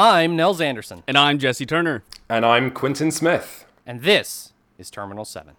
I'm Nels Anderson, And I'm Jesse Turner. And I'm Quinton Smith. and this is Terminal 7.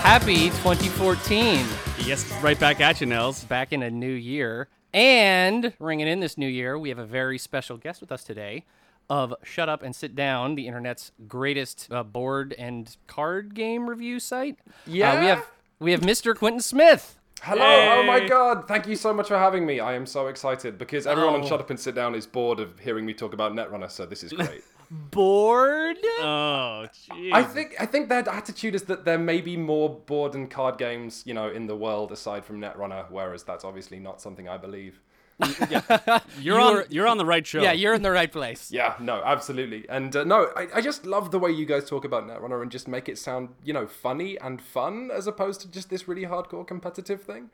Happy 2014. Yes, right back at you, Nels. Back in a new year. And ringing in this new year, we have a very special guest with us today of Shut Up and Sit Down, the internet's greatest uh, board and card game review site. Uh, we Yeah? have we have Mr. Quintin Smith. Hello. Oh my god. Thank you so much for having me. I am so excited because everyone Oh. on Shut Up and Sit Down is bored of hearing me talk about Netrunner, so this is great. Bored? Oh, jeez. I think I think their attitude is that there may be more board and card games, you know, in the world aside from Netrunner, whereas that's obviously not something I believe. you're on. You're on the right show. Yeah, you're in the right place. Yeah, no, absolutely. And uh, no, I, I just love the way you guys talk about Netrunner and just make it sound, you know, funny and fun as opposed to just this really hardcore competitive thing.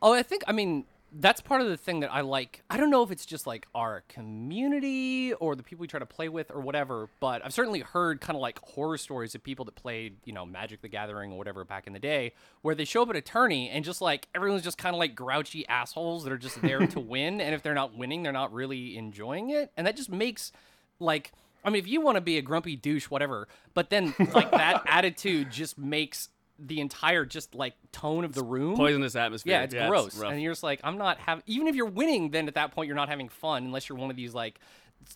Oh, I think I mean that's part of the thing that I like. I don't know if it's just like our community or the people we try to play with or whatever, but I've certainly heard kind of like horror stories of people that played, you know, Magic the Gathering or whatever back in the day, where they show up at a tourney and just like everyone's just kind of like grouchy assholes that are just there to win, and if they're not winning, they're not really enjoying it, and that just makes like. I mean, if you want to be a grumpy douche, whatever, but then like that attitude just makes the entire just like tone of the room Poisonous atmosphere. yeah, it's gross. rough. and you're just like, I'm not having. Even if you're winning, then at that point you're not having fun unless you're one of these like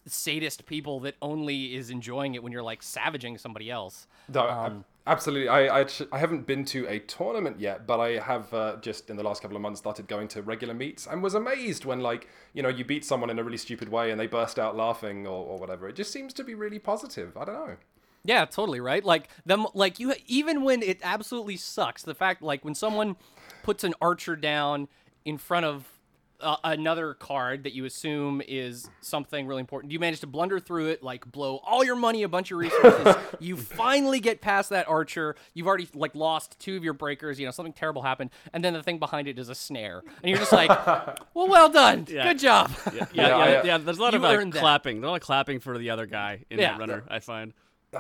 sadist people that only is enjoying it when you're like savaging somebody else. No, ab- absolutely. I, I I haven't been to a tournament yet, but I have uh, just in the last couple of months started going to regular meets and was amazed when like you know you beat someone in a really stupid way and they burst out laughing or, or whatever. It just seems to be really positive. I don't know. Yeah, totally right. Like them, like you. Even when it absolutely sucks, the fact like when someone puts an archer down in front of uh, another card that you assume is something really important, you manage to blunder through it, like blow all your money, a bunch of resources. you finally get past that archer. You've already like lost two of your breakers. You know something terrible happened, and then the thing behind it is a snare, and you're just like, "Well, well done, Yeah. good job." Yeah, yeah, Yeah, yeah, There's a lot You of like, that. clapping. There's a lot of clapping for the other guy in Yeah. that runner. I find.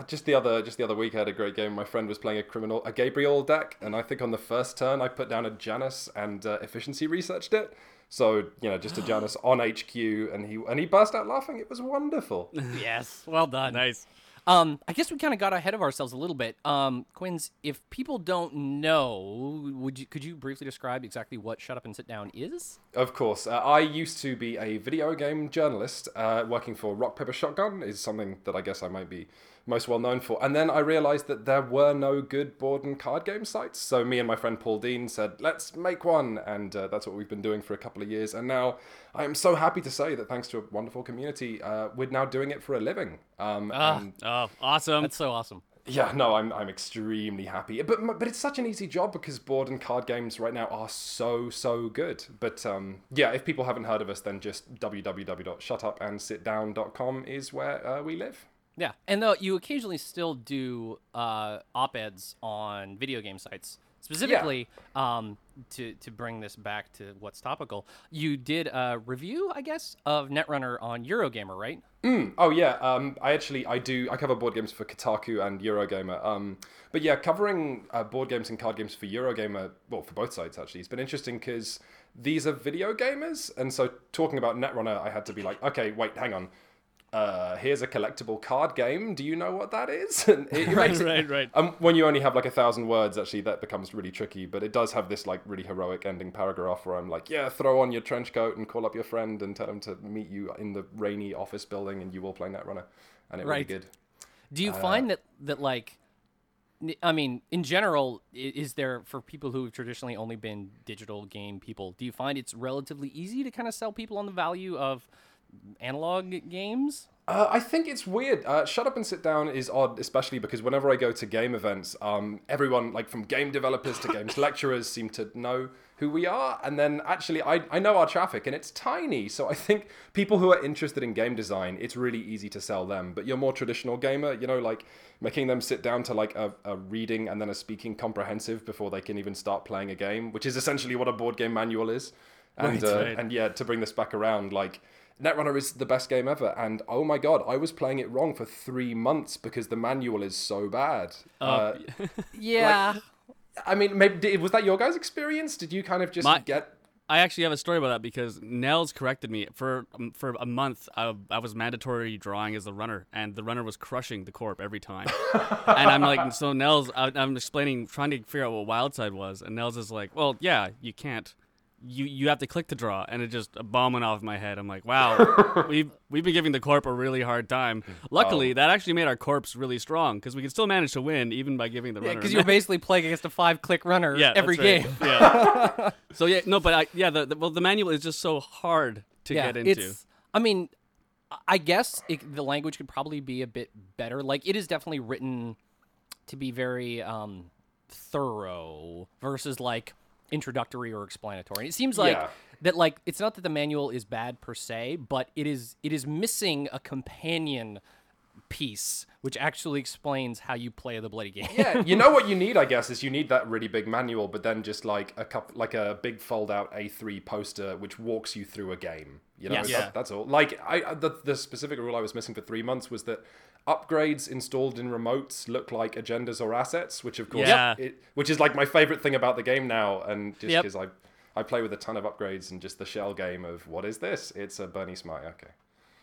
Just the other just the other week, I had a great game. My friend was playing a criminal a Gabriel deck, and I think on the first turn I put down a Janus and uh, efficiency researched it. So you know, just a Janus on HQ, and he and he burst out laughing. It was wonderful. yes, well done. Nice. Um, I guess we kind of got ahead of ourselves a little bit. Um, Quinns, if people don't know, would you could you briefly describe exactly what Shut Up and Sit Down is? Of course. Uh, I used to be a video game journalist. Uh, working for Rock Paper Shotgun is something that I guess I might be most well known for. And then I realized that there were no good board and card game sites. So me and my friend Paul Dean said, let's make one. And uh, that's what we've been doing for a couple of years. And now I am so happy to say that thanks to a wonderful community, uh, we're now doing it for a living. Um, and Oh, awesome. That's so awesome. yeah, no, I'm I'm extremely happy. But but it's such an easy job because board and card games right now are so so good. But um, yeah, if people haven't heard of us, then just www.shutupandsitdown.com is where uh, we live. Yeah, and though you occasionally still do uh, op-eds on video game sites, specifically um, to to bring this back to what's topical. You did a review, I guess, of Netrunner on Eurogamer, right? Oh yeah, um, I actually I do I cover board games for Kotaku and Eurogamer. Um, but yeah, covering uh, board games and card games for Eurogamer, well for both sides actually, it's been interesting because these are video gamers, and so talking about Netrunner, I had to be like, okay, wait, hang on. Uh, here's a collectible card game. Do you know what that is? And it, it makes it- right, right. Um, when you only have like a thousand words, actually, that becomes really tricky. But it does have this like really heroic ending paragraph where I'm like, yeah, throw on your trench coat and call up your friend and tell him to meet you in the rainy office building, and you will play Netrunner, and it Right. really good. Do you find that that like, I mean, in general, is there for people who have traditionally only been digital game people? Do you find it's relatively easy to kind of sell people on the value of analog games? Uh, I think it's weird. Uh, Shut Up and Sit Down is odd, especially because whenever I go to game events, um, everyone, like from game developers to games lecturers, seem to know who we are. And then actually, I, I know our traffic and it's tiny. So I think people who are interested in game design, it's really easy to sell them. But your more traditional gamer, you know, like making them sit down to like a, a reading and then a speaking comprehensive before they can even start playing a game, which is essentially what a board game manual is. And, Right, uh, right. and yeah, to bring this back around, like Netrunner is the best game ever, and oh my god, I was playing it wrong for three months because the manual is so bad. Oh, Uh, Yeah. I mean, maybe did, was that your guys' experience? Did you kind of just My- get? I actually have a story about that because Nels corrected me for um, for a month. I, I was mandatory drawing as the runner, and the runner was crushing the corp every time. and I'm like, so Nels, I, I'm explaining, trying to figure out what Wildside was, and Nels is like, well, yeah, you can't. You you have to click to draw, and it just a bomb went off my head. I'm like, wow, we've we've been giving the corp a really hard time. Luckily, that actually made our corps really strong because we could still manage to win even by giving the Yeah, runner. because you're basically playing against a five-click runner yeah, every that's game. Yeah. so yeah, no, but I, yeah, the, the well, the manual is just so hard to yeah, get into. It's, I mean, I guess it, the language could probably be a bit better. Like it is definitely written to be very um, thorough versus like introductory or explanatory. It seems like Yeah. that like it's not that the manual is bad per se, but it is it is missing a companion piece which actually explains how you play the bloody game. Yeah, you know what you need, I guess, is you need that really big manual, but then just like a cup, like a big fold-out A3 poster which walks you through a game. You know, Yes. that- Yeah. that's all. Like I, I- the, the specific rule I was missing for three months was that upgrades installed in remotes look like agendas or assets, which of course, Yeah. it, which is like my favorite thing about the game now, and just Yep. because I, I play with a ton of upgrades and just the shell game of what is this? It's a Bernice Mai. Okay.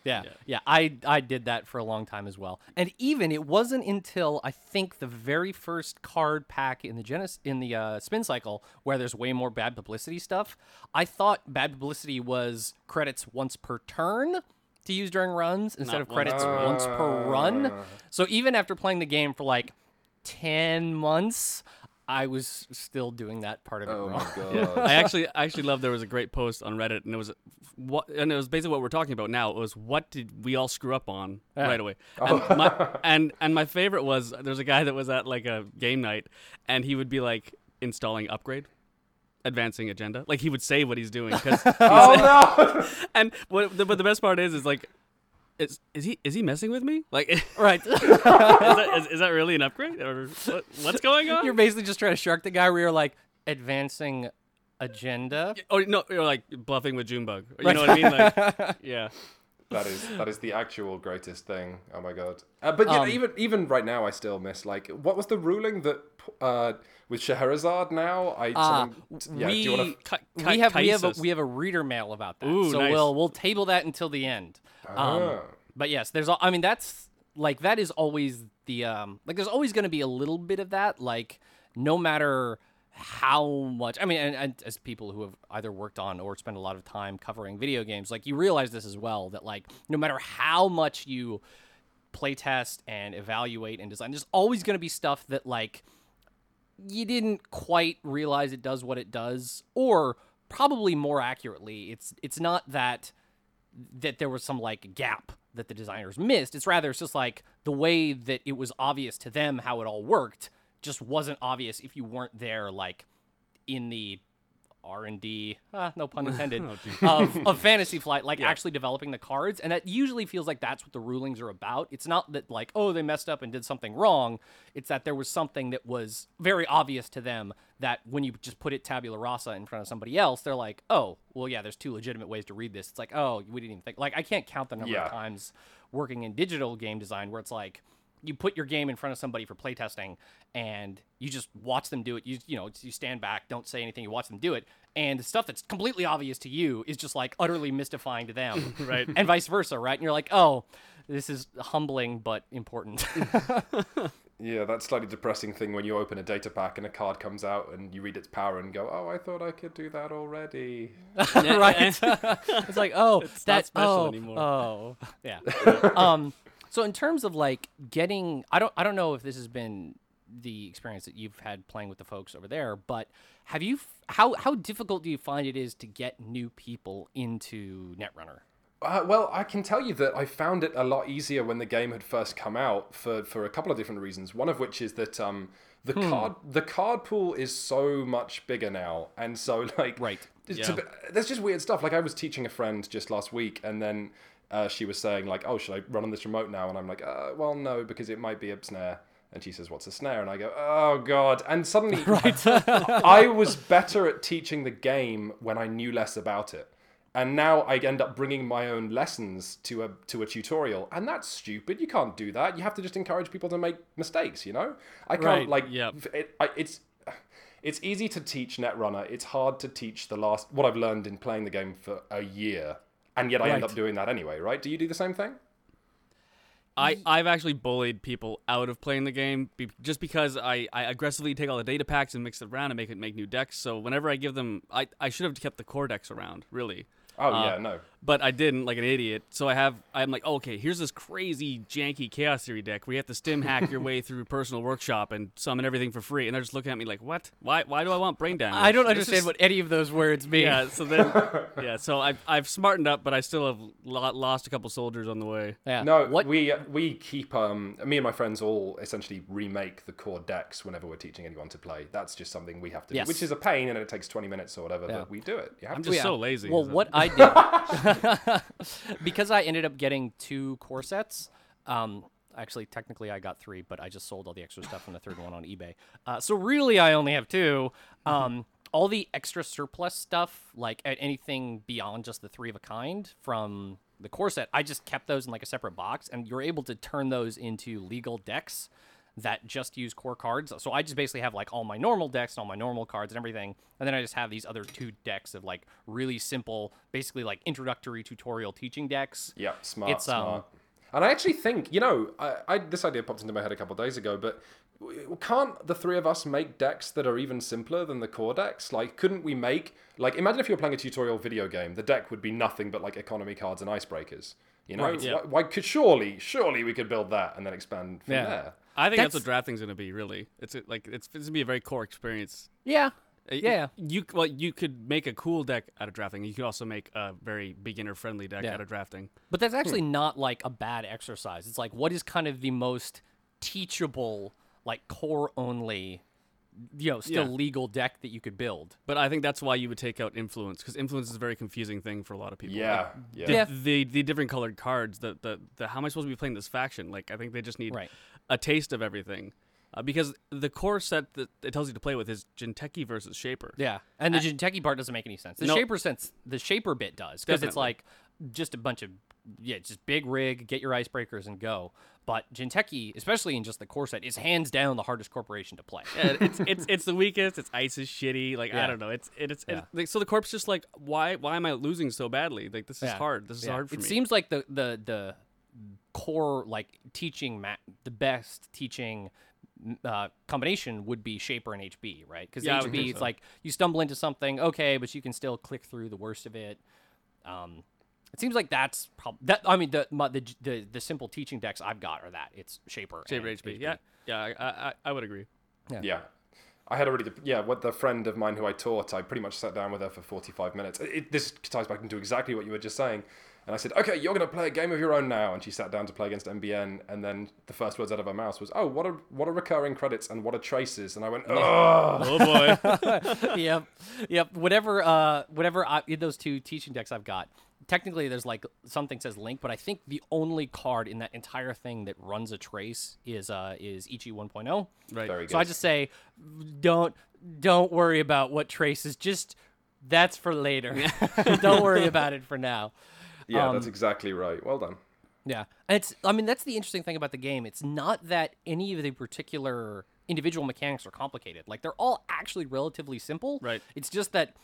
Yeah, yeah, I I did that for a long time as well. And even it wasn't until I think the very first card pack in the Genesis in the uh, spin cycle where there's way more bad publicity stuff. I thought bad publicity was credits once per turn to use during runs instead Not of credits once. once per run. Uh. So even after playing the game for like ten months, I was still doing that part of it Oh wrong. my god. I actually I actually love there was a great post on Reddit and it was what and it was basically what we're talking about now. It was what did we all screw up on right away. Oh. And my and and my favorite was there's a guy that was at like a game night and he would be like installing upgrade advancing agenda. Like he would say what he's doing because oh no. and what the, but the best part is is like is, is he is he messing with me? Like is right. that, is, is that really an upgrade? Or what, what's going on? You're basically just trying to shark the guy where you're like advancing agenda. or no or like bluffing with Junebug. You know what I mean? Like yeah That is that is the actual greatest thing. Oh my god! Uh, but yeah, Um, even even right now, I still miss like what was the ruling that uh, with Scheherazade now? I Uh, something- yeah. do you want we- to? Ki- we ki- have we have a, we have a reader mail about that, Ooh, so nice. we'll we'll table that until the end. Um, Ah. But yes, there's I mean that's like that is always the um like there's always going to be a little bit of that like no matter how much I mean and, and as people who have either worked on or spent a lot of time covering video games like you realize this as well that like no matter how much you playtest and evaluate and design there's always going to be stuff that like you didn't quite realize it does what it does or probably more accurately it's it's not that that there was some like gap that the designers missed. It's rather it's just like the way that it was obvious to them how it all worked just wasn't obvious if you weren't there like in the r&d ah, no pun intended of, of fantasy flight like actually developing the cards. And that usually feels like that's what the rulings are about. It's not that like oh they messed up and did something wrong. It's that there was something that was very obvious to them that when you just put it tabula rasa in front of somebody else they're like oh well yeah there's two legitimate ways to read this. It's like oh we didn't even think like i can't count the number Yeah. of times working in digital game design where it's like you put your game in front of somebody for playtesting and you just watch them do it. You you know you stand back don't say anything you watch them do it. And the stuff that's completely obvious to you is just like utterly mystifying to them. Right. and vice versa right? And you're like oh this is humbling but important. Yeah, that slightly depressing thing when you open a data pack and a card comes out and you read its power and go, "Oh, I thought I could do that already." right. It's like oh not that's special oh, anymore. oh. Yeah. Um so in terms of like getting i don't i don't know if this has been the experience that you've had playing with the folks over there but have you f- how how difficult do you find it is to get new people into netrunner Uh, well, I can tell you that I found it a lot easier when the game had first come out for, for a couple of different reasons. One of which is that um, the card the card pool is so much bigger now, and so like Right. Yeah. there's just weird stuff. Like I was teaching a friend just last week, and then uh, she was saying like, "Oh, should I run on this remote now?" And I'm like, uh, "Well, no, because it might be a snare." And she says, "What's a snare?" And I go, "Oh God!" And suddenly, I was better at teaching the game when I knew less about it. And now I end up bringing my own lessons to a to a tutorial, and that's stupid. You can't do that. You have to just encourage people to make mistakes. You know, I can't Right, like yep. it, I, it's it's easy to teach Netrunner. It's hard to teach the last what I've learned in playing the game for a year, and yet I end up doing that anyway. Right? Do you do the same thing? I, I've actually bullied people out of playing the game be, just because I, I aggressively take all the data packs and mix it around and make it make new decks. So whenever I give them, I, I should have kept the core decks around, really. Oh Uh, yeah, no. But I didn't, like an idiot. So I have, I'm like, okay, here's this crazy janky Chaos Theory deck where you have to stim hack your way through Personal Workshop and summon everything for free. And they're just looking at me like, what? Why? Why do I want brain damage? I don't This understand is- what any of those words mean. Yeah. So then, yeah. So I've I've smartened up, but I still have lost a couple soldiers on the way. Yeah. No, What? we we keep um me and my friends all essentially remake the core decks whenever we're teaching anyone to play. That's just something we have to Yes. do, which is a pain and it takes 20 minutes or whatever, Yeah. but we do it. You have I'm to. just Yeah. so lazy. Well, what I did because I ended up getting two core sets. Um, actually, technically, I got three, but I just sold all the extra stuff from the third one on eBay. Uh, so really, I only have two. Um, all the extra surplus stuff, like anything beyond just the three of a kind from the core set, I just kept those in like a separate box, and you're able to turn those into legal decks that just use core cards. So I just basically have like all my normal decks and all my normal cards and everything. And then I just have these other two decks of like really simple, basically like introductory tutorial teaching decks. Yeah, smart, It's, um, smart. And I actually think, you know, I, I this idea popped into my head a couple of days ago, but can't the three of us make decks that are even simpler than the core decks? Like, couldn't we make like imagine if you were playing a tutorial video game, the deck would be nothing but like economy cards and icebreakers. You know, Right, yeah. why, why could surely, surely we could build that and then expand from Yeah. there. I think that's, That's- what drafting's gonna be. Really, it's a- like it's, it's gonna be a very core experience. Yeah. Uh, Yeah. You well, you could make a cool deck out of drafting. You could also make a very beginner friendly deck Yeah. out of drafting. But that's actually not like a bad exercise. It's like what is kind of the most teachable, like core only, you know, still Yeah. legal deck that you could build. But I think that's why you would take out influence because influence is a very confusing thing for a lot of people. Yeah, Like, yeah. the, Yeah. the the different colored cards. The, the the how am I supposed to be playing this faction? Like I think they just need Right. a taste of everything. Uh, because the core set that it tells you to play with is Jinteki versus Shaper. Yeah, and the Jinteki part doesn't make any sense. The No. shaper sense, the shaper bit does, because it's like just a bunch of yeah, just big rig, get your icebreakers and go. But Jinteki, especially in just the core set, is hands down the hardest corporation to play. Yeah, it's it's it's the weakest. Its ice is shitty. Like Yeah. I don't know. It's it, it's Yeah. it, like, so the corp's just like why why am I losing so badly? Like this is hard. This is hard for it me. seems like the the the core like teaching ma- the best teaching uh, combination would be shaper and HB, right? Because Yeah, HB, it's so. like you stumble into something, okay, but you can still click through the worst of it. Um, it seems like that's prob- that. I mean, the, my, the the the simple teaching decks I've got are that it's shaper, Shaper and HB. Yeah, yeah. I, I I would agree. Yeah. yeah. I had already, yeah, what the friend of mine who I taught, I pretty much sat down with her for 45 minutes. It, this ties back into exactly what you were just saying. And I said, okay, you're going to play a game of your own now. And she sat down to play against NBN. And then the first words out of her mouth was, oh, what are, what are recurring credits and what are traces? And I went, oh, Oh boy. yep, yep. Whatever, uh, whatever. I, in those two teaching decks I've got, technically there's like something says link, but I think the only card in that entire thing that runs a trace is uh is Ichi 1.0. right. very good. So I just say, don't don't worry about what traces. Just that's for later. don't worry about it for now. yeah, um, that's exactly right. Well done. Yeah, and it's. I mean, that's the interesting thing about the game. It's not that any of the particular individual mechanics are complicated. Like they're all actually relatively simple. Right. It's just that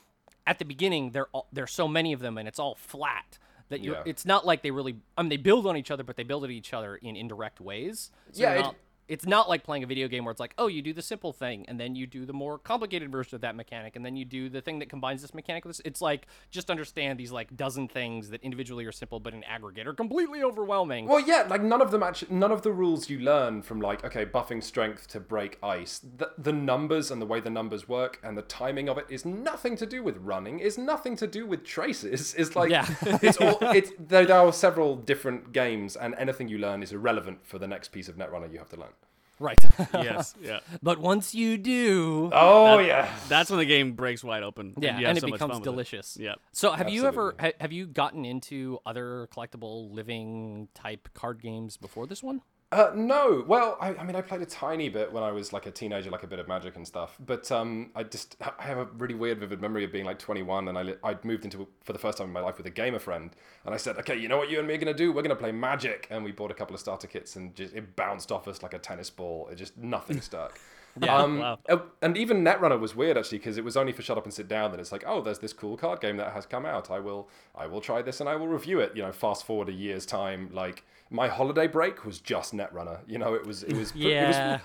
at the beginning there there's so many of them, and it's all flat. That you're. Yeah. It's not like they really. I mean, they build on each other, but they build at each other in indirect ways. So Yeah, they're it- not- it's not like playing a video game where it's like, oh, you do the simple thing, and then you do the more complicated version of that mechanic, and then you do the thing that combines this mechanic with this. It's like just understand these like dozen things that individually are simple, but in aggregate are completely overwhelming. Well, yeah, like none of them actually, none of the rules you learn from like, okay, buffing strength to break ice, the, the numbers and the way the numbers work and the timing of it is nothing to do with running, is nothing to do with traces. It's like, Yeah. it's all, it's, there, there are several different games and anything you learn is irrelevant for the next piece of Netrunner you have to learn. Right. yes. Yeah. but once you do, Oh, yeah. That's when the game breaks wide open. yeah, you have and it so much becomes fun with delicious. Yeah. So have you ever ha- have you gotten into other collectible living type card games before this one? Uh, no. Well, I, I mean, I played a tiny bit when I was like a teenager, like a bit of magic and stuff. But um, I just I have a really weird, vivid memory of being like 21, and I li- I'd moved into for the first time in my life with a gamer friend, and I said, okay, you know what you and me are gonna do? We're gonna play Magic, and we bought a couple of starter kits, and just it bounced off us like a tennis ball. It just nothing stuck. Yeah. Um, Wow. uh, And even Netrunner was weird actually because it was only for Shut Up and Sit Down that it's like, oh, there's this cool card game that has come out. I will, I will try this and I will review it. You know, fast forward a year's time, like my holiday break was just Netrunner. You know, it was, it was, pre- it was, Yeah.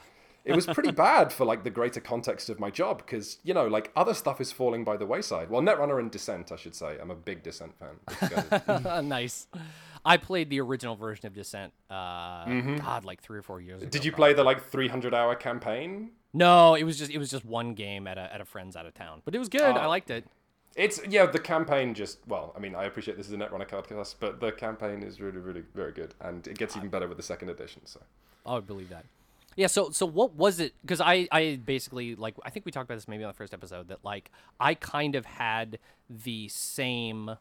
it was pretty bad for like the greater context of my job because you know like other stuff is falling by the wayside. Well, Netrunner and Descent, I should say. I'm a big Descent fan. Nice. I played the original version of Descent. Uh, God, like three or four years ago. Did you play the like 300 hour campaign? No, it was just it was just one game at a at a friend's out of town, but it was good. I Oh. liked it. It's yeah, the campaign just well, I mean, I appreciate this is a Netrunner class, but the campaign is really, really very good, and it gets even better with the second edition. So I would believe that. Yeah. So so what was it? Because I I basically like I think we talked about this maybe on the first episode that like I kind of had the same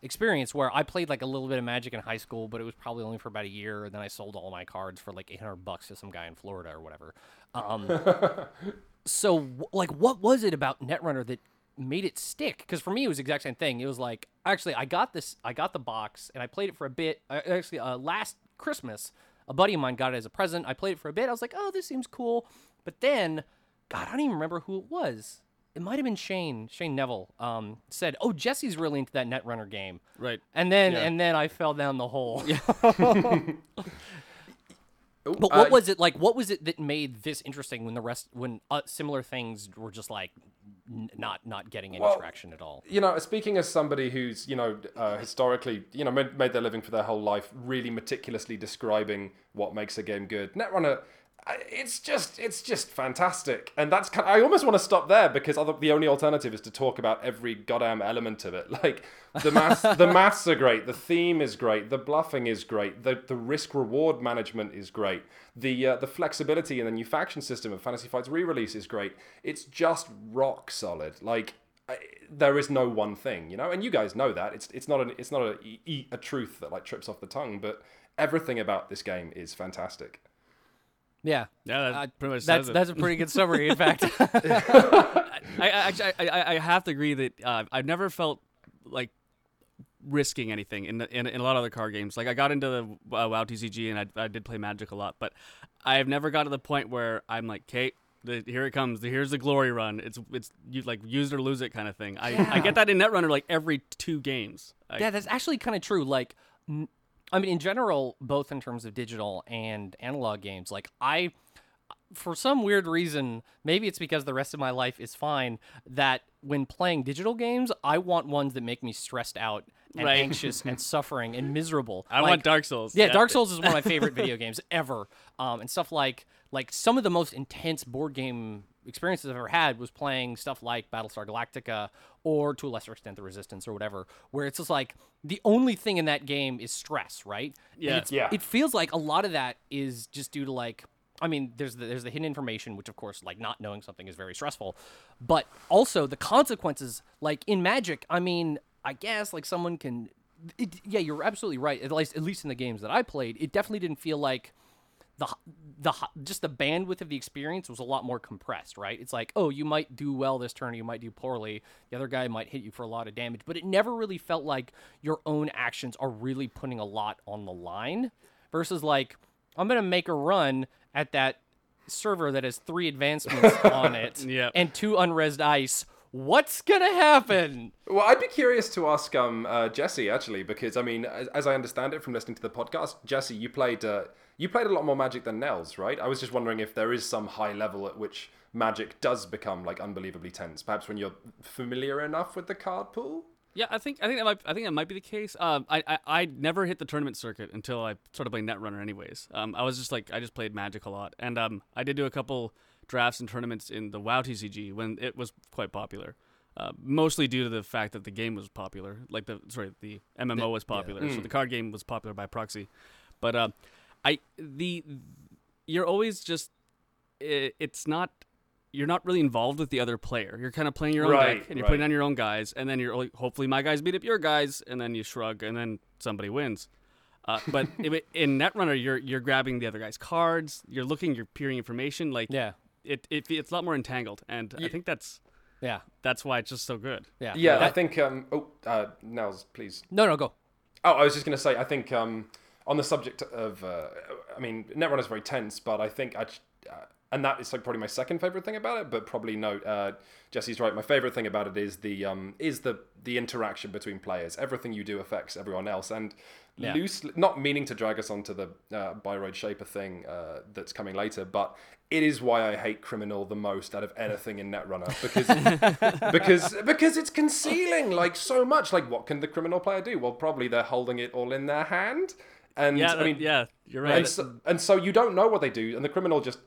experience where I played like a little bit of Magic in high school, but it was probably only for about a year, and then I sold all my cards for like eight hundred bucks to some guy in Florida or whatever. Um, so like, what was it about Netrunner that made it stick? Because for me, it was the exact same thing. It was like actually I got this, I got the box, and I played it for a bit. Uh, actually, uh, last Christmas, a buddy of mine got it as a present. I played it for a bit. I was like, oh, this seems cool. But then, God, I don't even remember who it was. It might have been Shane, Shane Neville. Um, said, "Oh, Jesse's really into that Netrunner game." Right. And then, Yeah. and then I fell down the hole. But uh, what was it like? What was it that made this interesting when the rest, when uh, similar things were just like not not getting any Well, traction at all? you know, speaking as somebody who's, you know, uh, historically, you know, made, made their living for their whole life, really meticulously describing what makes a game good. Netrunner, it's just, it's just fantastic, and that's kind. I almost want to stop there because the only alternative is to talk about every goddamn element of it. Like the maths, the maths are great, the theme is great, the bluffing is great, the the risk reward management is great, the uh, the flexibility in the new faction system of Fantasy Flight's re-release is great. It's just rock solid. Like I, there is no one thing, you know, and you guys know that it's it's not an it's not a a, a truth that like trips off the tongue, but everything about this game is fantastic. Yeah, Yeah, that Uh, pretty much that's that's a pretty good summary. In fact, I, I actually I, I, I have to agree that uh, I've never felt like risking anything in, the, in in a lot of other card games. Like I got into the uh, WoW TCG and I, I did play Magic a lot, but I have never got to the point where I'm like, Kate. The, here it comes. The, here's the glory run. It's it's you like use it or lose it kind of thing. I, I get that in Netrunner like every two games. I, yeah, that's actually kind of true. Like, n- I mean, in general, both in terms of digital and analog games, like I, for some weird reason, maybe it's because the rest of my life is fine. That when playing digital games, I want ones that make me stressed out and Right. anxious and suffering and miserable. I Like, want Dark Souls. Yeah, Dark Souls is one of my favorite video games ever. Um, and stuff like like some of the most intense board game experiences I've ever had was playing stuff like Battlestar Galactica or to a lesser extent the Resistance or whatever, where it's just like the only thing in that game is stress, right? And Yeah. it's, Yeah. It feels like a lot of that is just due to like I mean, there's the, there's the hidden information, which of course, like not knowing something is very stressful, but also the consequences. Like in Magic, I mean, I guess like someone can. It, yeah, you're absolutely right. At least at least in the games that I played, it definitely didn't feel like the the just the bandwidth of the experience was a lot more compressed, right? It's like, oh, you might do well this turn, you might do poorly. The other guy might hit you for a lot of damage, but it never really felt like your own actions are really putting a lot on the line versus like I'm to make a run at that server that has three advancements on it Yep. and two unrezzed ice. What's going to happen? Well, I'd be curious to ask um, uh, Jesse actually, because I mean, as, as I understand it from listening to the podcast, Jesse, you played uh, you played a lot more Magic than Nels, right? I was just wondering if there is some high level at which Magic does become like unbelievably tense, perhaps when you're familiar enough with the card pool. Yeah, I think I think that might I think that might be the case. Um, I, I I never hit the tournament circuit until I started playing Netrunner. Anyways, um, I was just like I just played Magic a lot, and um, I did do a couple drafts and tournaments in the WoW TCG when it was quite popular. Uh, mostly due to the fact that the game was popular, like the sorry the MMO was popular, so the card game was popular by proxy. But uh, I the you're always just it, it's not you're not really involved with the other player. You're kind of playing your own Right, deck and you're right. putting on your own guys, and then you're like, hopefully my guys beat up your guys, and then you shrug, and then somebody wins. Uh, but in Netrunner, you're you're grabbing the other guy's cards, you're looking, you're peering information. Like Yeah. it, it it's a lot more entangled, and I think that's Yeah. that's why it's just so good. Yeah. Yeah, I think. Um, oh, uh, Nels, please. no, no, go. Oh, I was just going to say, I think um, on the subject of, uh, I mean, Netrunner is very tense, but I think I, uh, and that is like probably my second favorite thing about it. But probably no, uh, Jesse's right. My favorite thing about it is the um, is the the interaction between players. Everything you do affects everyone else, and Yeah. loosely, not meaning to drag us onto the uh, Bioroid Shaper thing uh, that's coming later, but it is why I hate Criminal the most out of anything in Netrunner because because because it's concealing like so much. Like, what can the Criminal player do? Well, probably they're holding it all in their hand, and Yeah, I mean, yeah, you're right. and so, and so you don't know what they do, and the criminal just.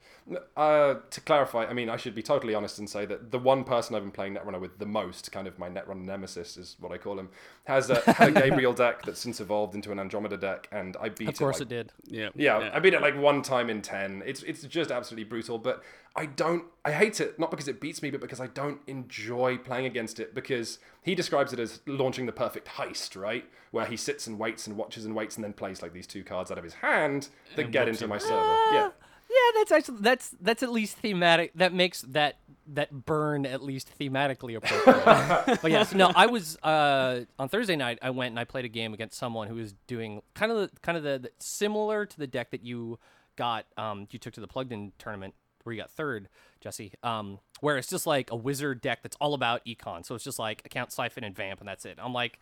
Uh, to clarify, I mean, I should be totally honest and say that the one person I've been playing Netrunner with the most, kind of my Netrunner nemesis is what I call him, has a, had a Gabriel deck that's since evolved into an Andromeda deck, and I beat Of course it. it Like, did. yeah, yeah, I beat it like one time in ten. It's it's just absolutely brutal, but I don't. I hate it not because it beats me, but because I don't enjoy playing against it. Because he describes it as launching the perfect heist, right? Where he sits and waits and watches and waits and then plays like these two cards out of his hand that get into my server. Yeah. Yeah, that's actually that's that's at least thematic. That makes that that burn at least thematically appropriate. but yes, no, I was uh, on Thursday night. I went and I played a game against someone who was doing kind of the, kind of the, the similar to the deck that you got um, you took to the plugged in tournament where you got third, Jesse. Um, where it's just like a wizard deck that's all about econ. So it's just like account siphon and vamp and that's it. I'm like,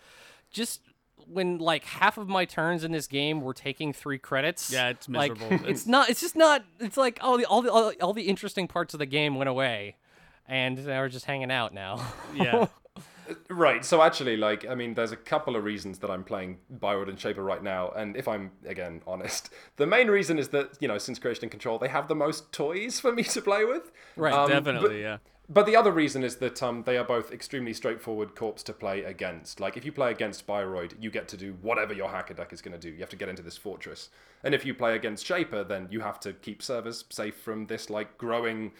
just when like half of my turns in this game were taking three credits. Yeah, it's like, miserable. it's not. It's just not. It's like all the all the all, all the interesting parts of the game went away, and now we're just hanging out now. yeah. Right. So actually, like, I mean, there's a couple of reasons that I'm playing Bioroid and Shaper right now, and if I'm again honest, the main reason is that you know, since Creation and Control, they have the most toys for me to play with. Right, Um, Definitely, but- yeah. But the other reason is that um, they are both extremely straightforward corps to play against. Like, if you play against Bioroid, you get to do whatever your hacker deck is going to do. You have to get into this fortress. And if you play against Shaper, then you have to keep servers safe from this, like, growing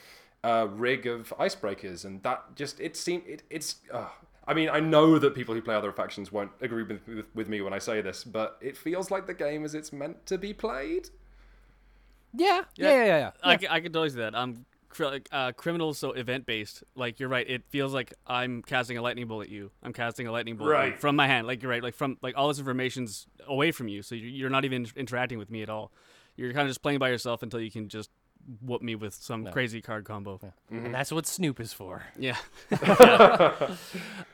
uh, rig of icebreakers. And that just, it seems, it, it's. Uh, I mean, I know that people who play other factions won't agree with, with, with me when I say this, but it feels like the game is it's meant to be played. yeah, yeah, yeah, yeah. yeah. I can totally see that. Um, cr- like, uh, criminals so event based. Like you're right. It feels like I'm casting a lightning bolt at you. I'm casting a lightning bolt Right. from my hand. Like you're right. Like from like all this information's away from you, so you- you're not even interacting with me at all. You're kind of just playing by yourself until you can just whoop me with some crazy card combo. Yeah. And that's what Snoop is for. yeah.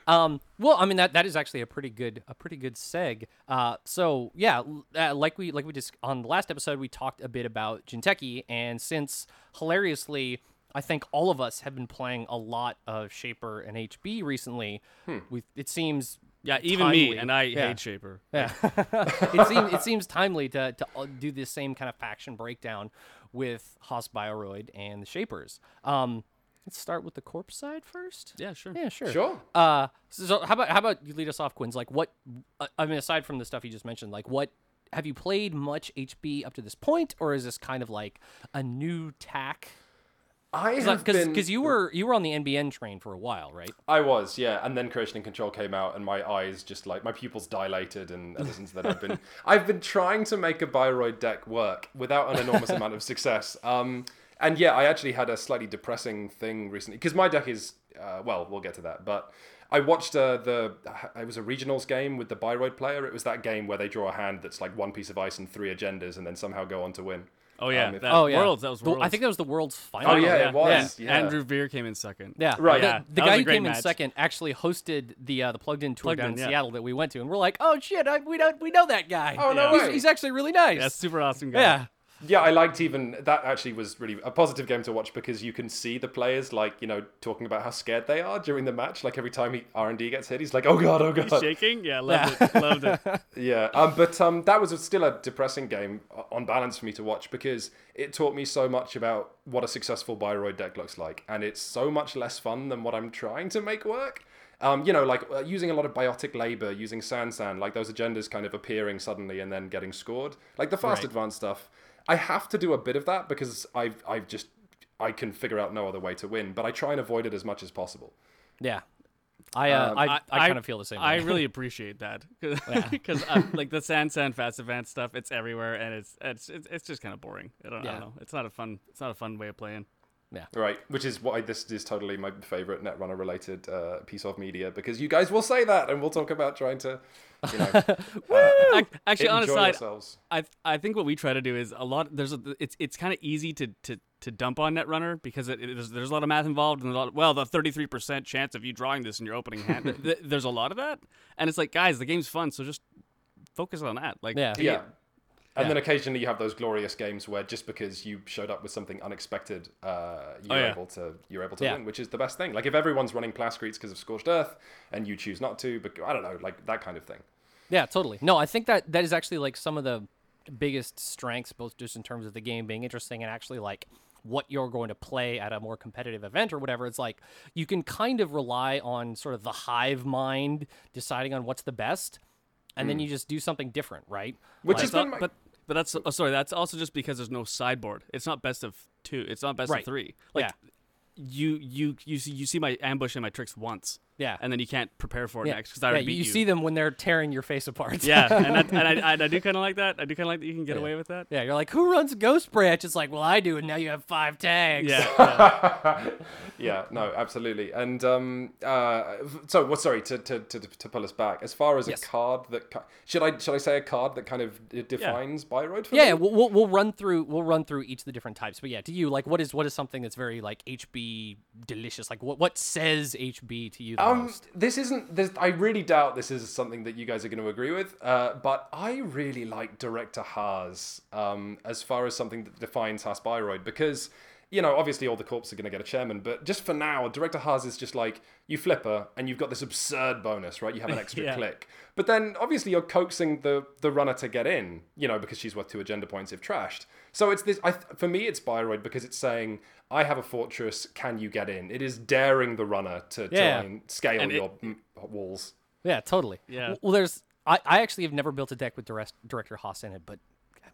Um, well, I mean that that is actually a pretty good a pretty good seg. Uh, so yeah, uh, like we like we just on the last episode we talked a bit about Jinteki, and since hilariously. I think all of us have been playing a lot of Shaper and HB recently. We it seems Yeah, even me, and I Yeah. hate Shaper. Yeah, it seems it seems timely to to uh, do this same kind of faction breakdown with Haas Bioroid and the Shapers. Um, let's start with the corpse side first. Yeah, sure. Yeah, sure. Sure. Uh, so, so how about how about you lead us off, Quinns? Like, what? uh, I mean, aside from the stuff you just mentioned, like, what have you played much HB up to this point, or is this kind of like a new tack? I have been Because you were you were on the NBN train for a while, right? I was, yeah, and then Creation and Control came out, and my eyes just like my pupils dilated, and ever since then I've been I've been trying to make a Bioroid deck work without an enormous amount of success. Um, and yeah, I actually had a slightly depressing thing recently because my deck is uh, well, we'll get to that, but. I watched uh, the. It was a regionals game with the Bioroid player. It was that game where they draw a hand that's like one piece of ice and three agendas, and then somehow go on to win. Oh yeah, Um, that oh yeah, Worlds. That was The- I think that was the world's final. Oh, yeah, it was. And yeah. Andrew Veen came in second. Yeah, Right. The, Yeah, the that guy who great came in second actually hosted the uh, the plugged in tour Plugged down In, in yeah. Seattle that we went to, and we're like, oh shit, I, we don't we know that guy. Oh, no he's, way. he's actually really nice. Yeah, super awesome guy. yeah. Yeah, I liked even that. Actually, was really a positive game to watch because you can see the players like you know talking about how scared they are during the match. Like every time he R and D gets hit, he's like, "Oh god, oh god." He's shaking. Yeah, loved it. Loved it. Yeah, um, but um, that was still a depressing game on balance for me to watch because it taught me so much about what a successful Bioroid deck looks like, and it's so much less fun than what I'm trying to make work. Um, you know, like uh, using a lot of biotic labor, using Sansan, like those agendas kind of appearing suddenly and then getting scored, like the fast Right. advanced stuff. I have to do a bit of that because I've I've just I can figure out no other way to win, but I try and avoid it as much as possible. Yeah. I uh, Um, I, I, kind of feel the same. I really appreciate that because like the San San Fast Advance stuff, it's everywhere and it's it's it's, it's just kind of boring. I don't, I don't know. It's not a fun. It's not a fun way of playing. Yeah. Right, which is why this is totally my favorite Netrunner related uh, piece of media because you guys will say that and we'll talk about trying to, you know, uh, Ac- Actually, on a side. I I think what we try to do is a lot. There's a it's it's kind of easy to, to to dump on Netrunner because it, it is, there's a lot of math involved and a lot. well, the 33 percent chance of you drawing this in your opening hand. th- th- there's a lot of that, and it's like, guys, the game's fun, so just focus on that. Like, Yeah. Yeah. And Yeah. then occasionally you have those glorious games where just because you showed up with something unexpected, uh, you're Oh, yeah. able to you're able to Yeah. win, which is the best thing. Like if everyone's running Plascretes because of Scorched Earth and you choose not to, but I don't know, like that kind of thing. Yeah, totally. No, I think that that is actually like some of the biggest strengths, both just in terms of the game being interesting and actually like what you're going to play at a more competitive event or whatever. It's like you can kind of rely on sort of the hive mind deciding on what's the best, and then you just do something different, right? Which Like- has It's been my- but but that's oh, sorry. That's also just because there's no sideboard. It's not best of two. It's not best Right. of three. Like Yeah. you you you see you see my ambush and my tricks once. Yeah. And then you can't prepare for it yeah, next because I yeah, already beat you, see them when they're tearing your face apart. yeah, and, that, and I, I, I do kind of like that. I do kind of like that you can get away with that. Yeah, you're like, who runs Ghost Branch? It's like, well, I do, and now you have five tags. Yeah. yeah. yeah, no, absolutely. And um, uh, so, what? Sorry to, to, to, to pull us back. As far as Yes. a card that should I should I say a card that kind of d- defines Bioroid for Yeah, yeah, we'll, we'll we'll run through we'll run through each of the different types. But yeah, to you, like, what is what is something that's very like HB delicious? Like, what what says HB to you the Um, this isn't. This, I really doubt this is something that you guys are going to agree with. Uh, but I really like Director Haas um, as far as something that defines Haas Bioroid because you know obviously all the corps are going to get a chairman, but just for now, Director Haas is just like you flipper and you've got this absurd bonus, right? You have an extra Yeah. click, but then obviously you're coaxing the the runner to get in, you know, because she's worth two agenda points if trashed. So it's this. I, for me, it's Bioroid because it's saying I have a fortress. Can you get in? It is daring the runner to Yeah. try and scale And your mm, walls. Yeah, totally. Yeah. W- Well, there's I, I actually have never built a deck with direct, Director Haas in it, but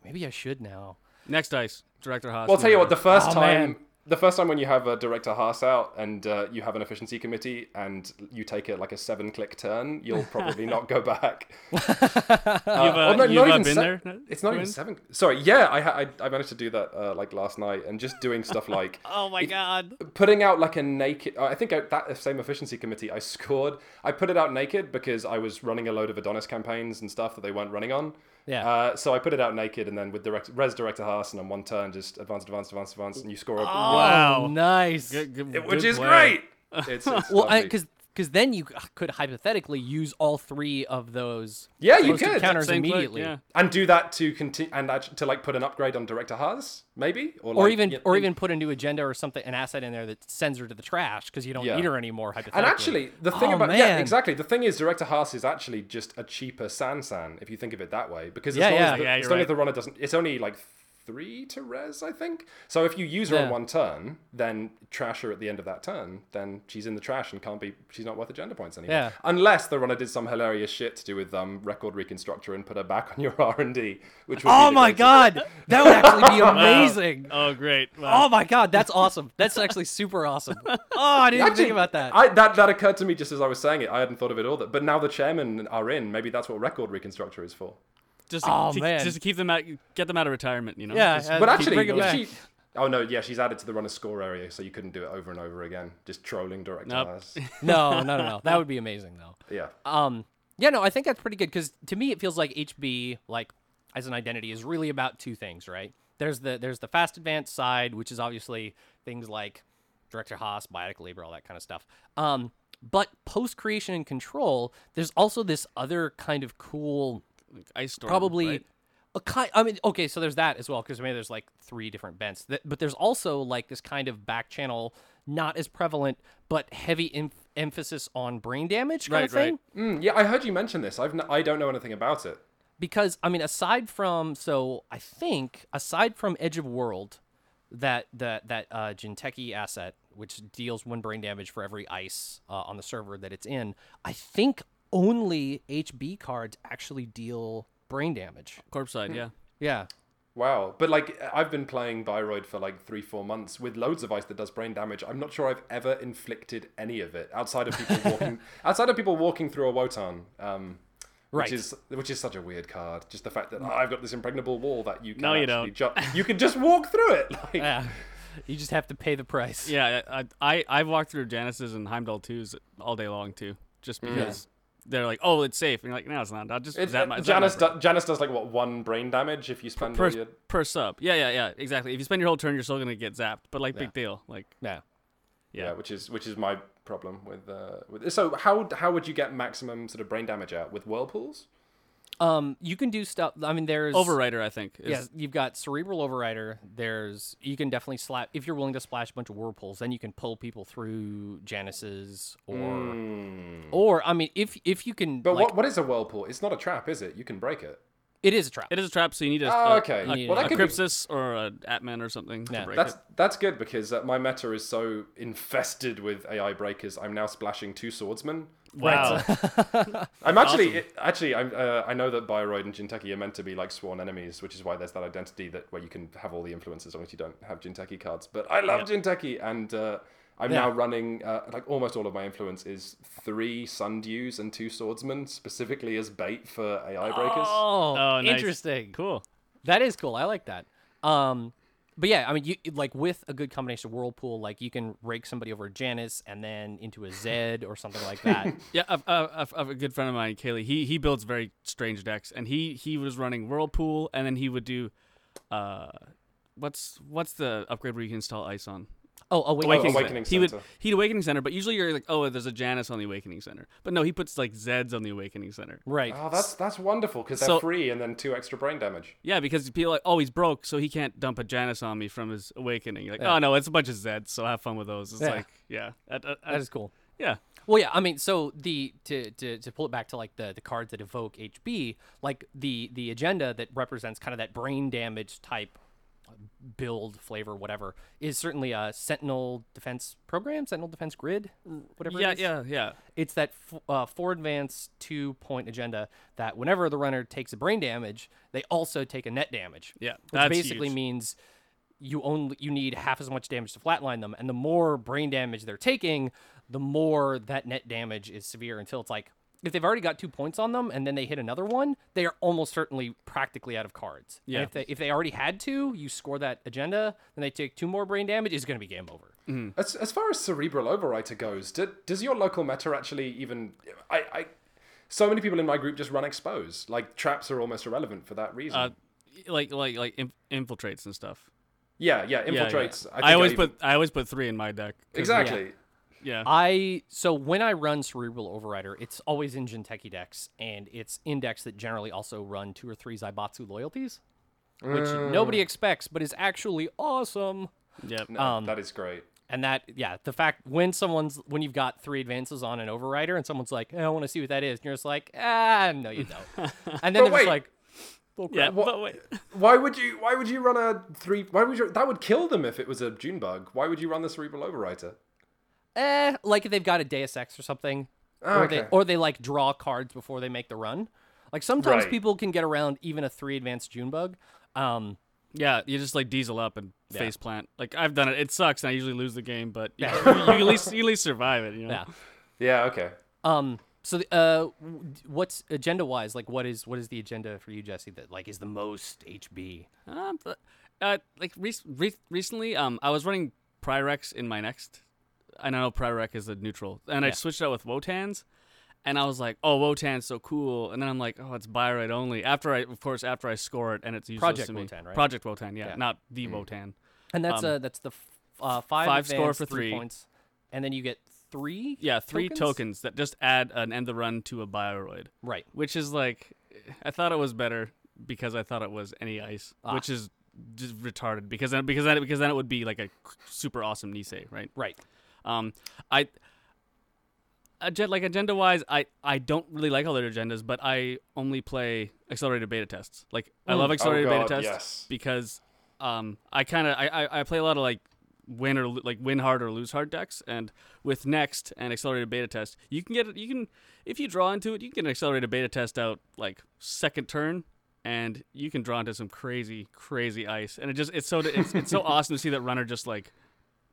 maybe I should now. Next dice, Director Haas. Well, I'll tell you what. The first Oh, time, man. The first time when you have a director Haas out and uh, you have an efficiency committee and you take it like a seven-click turn, you'll probably not go back. you've, uh, oh, no, you've not uh, even been se- there. It's not even Quinn? seven. Sorry, yeah, I, ha- I I managed to do that uh, like last night and just doing stuff like Oh my god. putting out like a naked i think I, that same efficiency committee i scored i put it out naked because i was running a load of adonis campaigns and stuff that they weren't running on Yeah. uh, so i put it out naked and then with direct res director haas and on one turn just advance advance advance advance and you score a Wow. Oh, nice. Good- good- which good is play. great it's, it's well, lovely. because because then you could hypothetically use all three of those Yeah, you could. counters Same click, immediately. yeah. and do that to continue and to like put an upgrade on director haas maybe Or like, even, you or know- even put a new agenda or something, an asset in there that sends her to the trash because you don't Yeah. need her anymore. Hypothetically and actually, the thing Oh, about yeah, exactly. The thing is, Director Haas is actually just a cheaper Sansan if you think of it that way. Because as Yeah, long, yeah. as, the, Yeah, as, you're long as right. the runner doesn't, it's only like three to res, I think. So if you use her Yeah. on one turn, then trash her at the end of that turn, then she's in the trash and can't be. She's not worth agenda points anymore. Yeah. Unless the runner did some hilarious shit to do with um, record reconstructor and put her back on your R and D, which would be oh the my god, that would actually be amazing. Oh great. Wow. Oh my god, that's awesome. That's actually super awesome. Oh, I didn't even think about that. I, that that occurred to me just as I was saying it. I hadn't thought of it all. That, but now the chairmen are in. Maybe that's what record reconstructor is for. Just to, Oh, to- man. just to keep them out, get them out of retirement. You know. yeah, Just- uh, But actually, if she. Oh no, yeah, she's added to the runner score area, so you couldn't do it over and over again. Just trolling director. Nope. Haas. no, no, no, no. That would be amazing though. Yeah. Um, yeah, no, I think that's pretty good because to me it feels like HB, like as an identity, is really about two things, right? There's the there's the fast advance side, which is obviously things like Director Haas, Biotic Labor, all that kind of stuff. Um, but post creation and control, there's also this other kind of cool, Ice storm. probably right? a kind. I mean, okay, so there's that as well because maybe there's like three different bents, Th- but there's also like this kind of back channel, not as prevalent, but heavy em- emphasis on brain damage kind Right, of thing right. Mm, yeah, I heard you mention this. I've n- I don't know anything about it. because I mean, aside from so I think aside from Edge of World, that that that uh, Jinteki asset, which deals one brain damage for every ice uh, on the server that it's in, I think only HB cards actually deal brain damage. Corpse side. Yeah. Yeah. Wow. But like, I've been playing Bioroid for like three, four months with loads of ice that does brain damage. I'm not sure I've ever inflicted any of it outside of people walking outside of people walking through a Wotan. Um, Right. Which is which is such a weird card. Just the fact that oh, I've got this impregnable wall that you can No, you don't. Ju- you can just walk through it. Like, Yeah. You just have to pay the price. Yeah, I I I've walked through Janice's and Heimdall 2s all day long too, just because they're like, oh, it's safe, and you're like, no, it's not. I'll just It, zap my, zap my Janice, do, Janice does like what one brain damage if you spend per, all your. per sub. Yeah, yeah, yeah, exactly. If you spend your whole turn, you're still gonna get zapped, but like Yeah. big deal, like Yeah. Yeah. yeah. which is which is my problem with uh with. So how how would you get maximum sort of brain damage out with whirlpools? Um, you can do stuff. I mean, there's Overrider, I think. Is, Yeah, you've got cerebral overrider. There's you can definitely slap if you're willing to splash a bunch of whirlpools. Then you can pull people through Januses or or I mean if if you can. Hmm. But like, what what is a whirlpool? It's not a trap, is it? You can break it. It is a trap. It is a trap, so you need a, Oh, okay. a, Well, a that could be- Crypsis or an Atman or something Yeah. to break That's it. that's good because uh, my meta is so infested with AI breakers. I'm now splashing two swordsmen. Wow. I'm actually it, actually I'm, uh, I know that Bioroid and Jinteki are meant to be like sworn enemies, which is why there's that identity that where you can have all the influences as long as you don't have Jinteki cards. But I love Jinteki, and uh, I'm now running uh, like almost all of my influence is three Sundews and two swordsmen specifically as bait for AI breakers. Oh, Oh, nice. interesting. Cool. That is cool. I like that. Um, but yeah, I mean, you like with a good combination of whirlpool, like you can rake somebody over a Janus and then into a Zed or something like that. Yeah, I've, I've, I've- I've a good friend of mine, Kaylee. He he builds very strange decks, and he he was running Whirlpool, and then he would do, uh, what's what's the upgrade where you can install ice on? Oh, Awakening, Awakening. Center. Awakening He would Center. he'd Awakening Center, but usually you're like, oh, there's a Janus on the Awakening Center, but no, he puts like Zeds on the Awakening Center. Right. Oh, that's that's wonderful because they're So- free and then two extra brain damage. Yeah, because people are like, oh, he's broke, so he can't dump a Janus on me from his Awakening. You're like, Yeah. oh no, it's a bunch of Zeds, so have fun with those. It's Yeah. like, yeah, that- that- that is cool. yeah. Well, yeah, I mean, so the to, to, to pull it back to like the, the cards that evoke HB, like the the agenda that represents kind of that brain damage type build flavor, whatever, is certainly a Sentinel Defense Program, Sentinel Defense Grid, whatever. Yeah, it is. yeah, yeah. It's that f- uh, four advance two point agenda that whenever the runner takes a brain damage, they also take a net damage. Yeah, which that's basically huge. means you only you need half as much damage to flatline them, and the more brain damage they're taking, the more that net damage is severe. Until it's like if they've already got two points on them, and then they hit another one, they are almost certainly practically out of cards. And Yeah. if they if they already had two, you score that agenda, then they take two more brain damage, It's going to be game over. As, as far as cerebral overwriter goes, do, does your local meta actually even? I, I, so many people in my group just run expose. Like traps are almost irrelevant for that reason. Uh, like like like inf- infiltrates and stuff. yeah, yeah, Yeah, yeah. infiltrates. I, I, think always even- put I always put three in my deck. exactly. Yeah. I so when I run Cerebral Overrider, it's always in Jinteki decks, and it's in decks that generally also run two or three Zaibatsu loyalties, which Mm. nobody expects, but is actually awesome. Yep. No, Um, that is great. And that, yeah, the fact when someone's when you've got three advances on an Overrider, and someone's like, hey, "I want to see what that is," and you're just like, "Ah, no, you don't." and then But they're just like, "Bull Yeah. What- But wait. Why would you? Why would you run a three? Why would you? That would kill them if it was a June bug. Why would you run the cerebral overwriter? Eh, like if they've got a Deus Ex or something, Oh, or they or they like draw cards before they make the run. Like sometimes Right. people can get around even a three advanced June bug. Um, Yeah, you just like diesel up and Yeah. face plant. Like I've done it. It sucks, and I usually lose the game, but you, Yeah. you, you at least you at least survive it. You know. yeah. Yeah. Okay. Um. So, the, uh, what's agenda wise? Like, what is what is the agenda for you, Jesse? That like is the most HB? Um, but, uh, like re- re- recently, um, I was running Pyrex in my next. I know Pyrex is a neutral, and I switched out with Wotans, and I was like, "Oh, Wotan's so cool!" And then I'm like, "Oh, it's Bioroid only." After I, of course, after I score it, and it's useless Project to me. Wotan, right? Project Wotan, yeah, Yeah. not the Wotan. And that's Um, uh that's the f- uh, five five score for three three. points, and then you get three. Yeah, three tokens? tokens? that just add an end the run to a Bioroid, Right. which is like, I thought it was better because I thought it was any ice, Ah. which is just retarded because then because then because then it would be like a super awesome Nisei, right? Right. Um, I agenda like agenda wise, I I don't really like all their agendas, but I only play accelerated beta tests. Like I love accelerated Oh, God, beta tests yes. because um I kind of I, I I play a lot of like win or like win hard or lose hard decks, and with next and accelerated beta test, you can get you can if you draw into it, you can get an accelerated beta test out like second turn. And you can draw into some crazy, crazy ice, and it just—it's so it's, it's so awesome to see that runner just like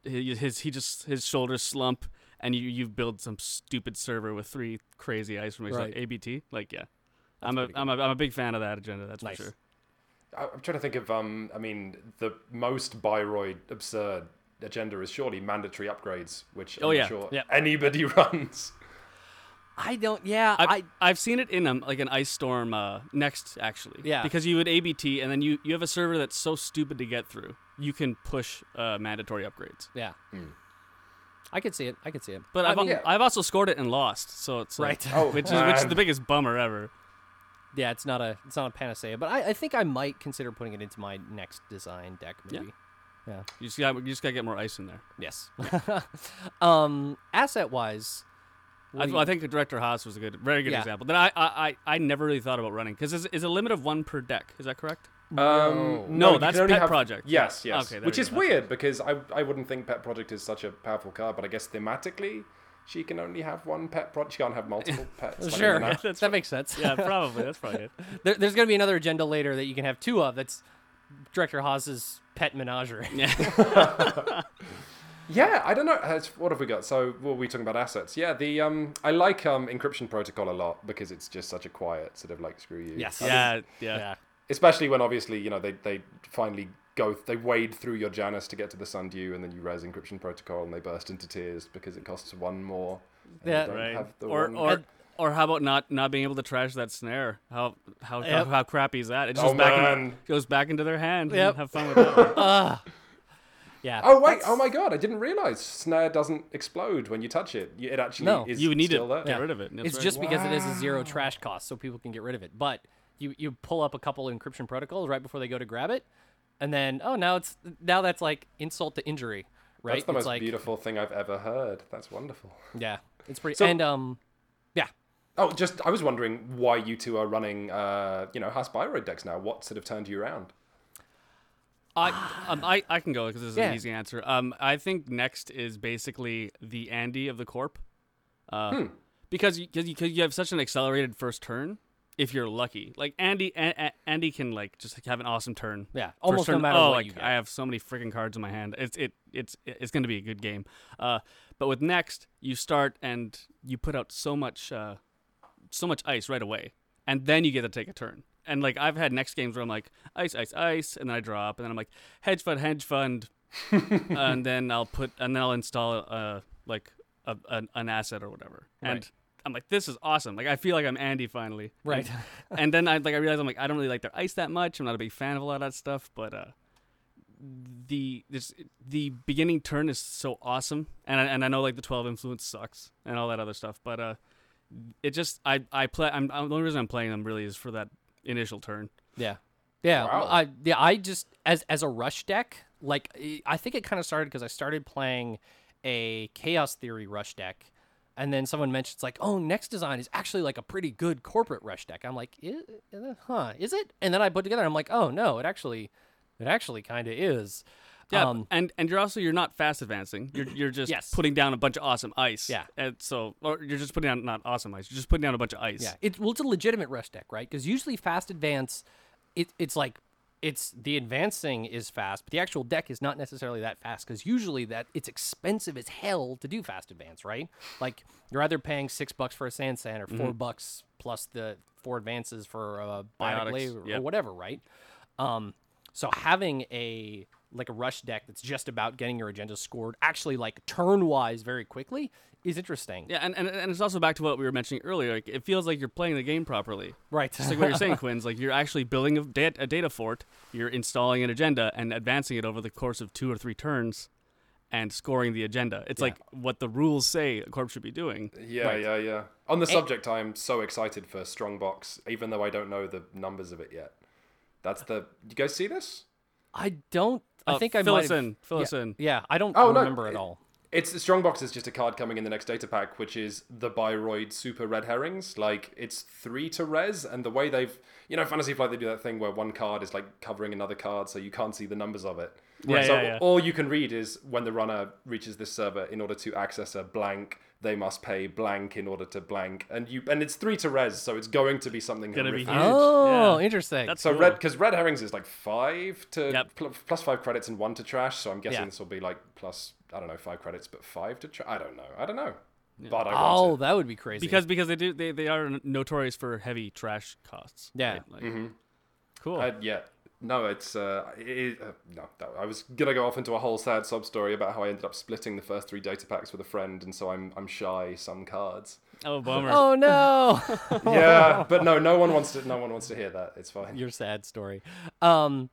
he- his he just his shoulders slump and you you build some stupid server with three crazy ice from like Right. ABT like yeah I'm a, pretty I'm a I'm a big fan of that agenda that's Nice. for sure I- I'm trying to think of. Um, I mean, the most Bioroid absurd agenda is surely mandatory upgrades, which Oh, I'm yeah. sure Yeah. anybody runs. I don't. Yeah, I've, I. I've seen it in um, like an ice storm uh, next actually. Yeah. Because you would ABT and then you, you have a server that's so stupid to get through. You can push uh, mandatory upgrades. Yeah. I could see it. I could see it. But I I've, mean. I've also scored it and lost, so it's like, Right. Oh, which is which is the biggest bummer ever. yeah, it's not a it's not a panacea, but I, I think I might consider putting it into my next design deck. Yeah. Maybe. Yeah. You just got you just got to get more ice in there. Yes. um, asset wise, I, I think Director Haas was a good, very good Yeah. example. That I, I I I never really thought about running because is, is a limit of one per deck. Is that correct? Um, No, you that's Pet have- Project. Yes, yes. Okay, Which is go. weird because I I wouldn't think Pet Project is such a powerful card, but I guess thematically she can only have one pet project. She can't have multiple pets. sure, you know? That's that makes sense. Yeah, probably. That's probably it. there, there's going to be another agenda later that you can have two of. That's Director Haas's pet menagerie. Yeah. Yeah, I don't know. What have we got? So, what were we talking about assets? Yeah, the um, I like um, encryption protocol a lot because it's just such a quiet sort of like screw you. Yes. I think- yeah, yeah. yeah. especially when obviously you know they they finally go they wade through your Janus to get to the Sundew, and then you res encryption protocol, and they burst into tears because it costs one more. and you Yeah. don't Right. have the Or one- or or how about not not being able to trash that snare? How how Yep. how, how crappy is that? It just Oh, goes back in, goes back into their hand. Yep. And have fun with that. one. Yeah. Oh wait! that's- Oh my god! I didn't realize snare doesn't explode when you touch it. It actually No. is you would need to there. get rid of it. That's It's right. just because it is a zero trash cost, so people can get rid of it. But you you pull up a couple encryption protocols right before they go to grab it, and then oh now it's now that's like insult to injury, right? That's the it's most like beautiful thing I've ever heard. That's wonderful. yeah, it's pretty. So- and um, yeah, Oh, just I was wondering why you two are running, uh, you know, Haas-Bioroid decks now. What sort of turned you around? I, um, I I can go because this is Yeah. an easy answer. Um, I think next is basically the Andy of the Corp, uh, Hmm. because you, cause you, you have such an accelerated first turn. If you're lucky, like Andy, a- A- Andy can like just have an awesome turn. Yeah, almost no matter oh, what like you get. I have so many freaking cards in my hand. It's it it's it's going to be a good game. Uh, but with next, you start and you put out so much uh, so much ice right away, and then you get to take a turn. And like I've had next games where I'm like ice, ice, ice, and then I drop, and then I'm like hedge fund, hedge fund, and then I'll put and then I'll install uh like a, an, an asset or whatever, and I'm like this is awesome. Like I feel like I'm Andy finally, right. And, and then I like I realize I'm like I don't really like their ice that much. I'm not a big fan of a lot of that stuff, but uh the this the beginning turn is so awesome, and I, and I know like the 12 influence sucks and all that other stuff, but uh, it just I I play. I'm, I'm the only reason I'm playing them really is for that initial turn. Yeah. Yeah, Wow. I yeah, I just as as a rush deck, like I- I think it kind of started because I started playing a Chaos Theory rush deck, and then someone mentions like, "Oh, next design is actually like a pretty good corporate rush deck." I'm like, "I- uh, "Huh, is it?" And then I put together, I'm like, "Oh no, it actually, it actually kind of is." Yeah, Um, and and you're also you're not fast advancing. You're you're just Yes. putting down a bunch of awesome ice. Yeah. and so or you're just putting down not awesome ice. You're just putting down a bunch of ice. Yeah, it, well, it's a legitimate rush deck, right? Because usually fast advance, it, it's like it's the advancing is fast, but the actual deck is not necessarily that fast. Because usually that it's expensive as hell to do fast advance, right? Like you're either paying six bucks for a SanSan or 4 bucks plus the four advances for a bionic Biotics, blade or yep. whatever, right? Um, so having a like a rush deck that's just about getting your agenda scored, actually like turn wise very quickly, is interesting. Yeah, and, and and it's also back to what we were mentioning earlier. Like, it feels like you're playing the game properly. Right. Just like what you're saying, Quinns. Like you're actually building a data, a data fort. You're installing an agenda and advancing it over the course of two or three turns, and scoring the agenda. It's Yeah. like what the rules say a corp should be doing. Yeah, Right. yeah, yeah. On the subject, I'm so excited for Strongbox, even though I don't know the numbers of it yet. That's the. You guys see this? I don't. I Uh, think I fill might us have- in. Fill yeah, us in. Yeah, I don't Oh, no, remember at it- all. It's Strongbox is just a card coming in the next data pack, which is the Bioroid Super Red Herrings. Like it's three to res, and the way they've, you know, Fantasy Flight they do that thing where one card is like covering another card, so you can't see the numbers of it. Yeah, so yeah, yeah. all you can read is when the runner reaches this server, in order to access a blank, they must pay blank in order to blank, and you and it's three to res, so it's going to be something Gonna be huge. Oh, Yeah. interesting. That's So cool. red because red herrings is like five to Yep. pl- plus five credits and one to trash. So I'm guessing Yeah. this will be like plus I don't know five credits but five to trash. I don't know. I don't know. But I oh, want it. that would be crazy. because because they do they, they are notorious for heavy trash costs. Yeah. right? Like, Mm-hmm. Cool. Uh, yeah. No, it's uh, it, uh, no. that- I was gonna go off into a whole sad sob story about how I ended up splitting the first three data packs with a friend, and so I'm I'm shy some cards. Oh, bummer. Oh no, Yeah, but no, no one wants to. No one wants to hear that. It's fine. your sad story. Um,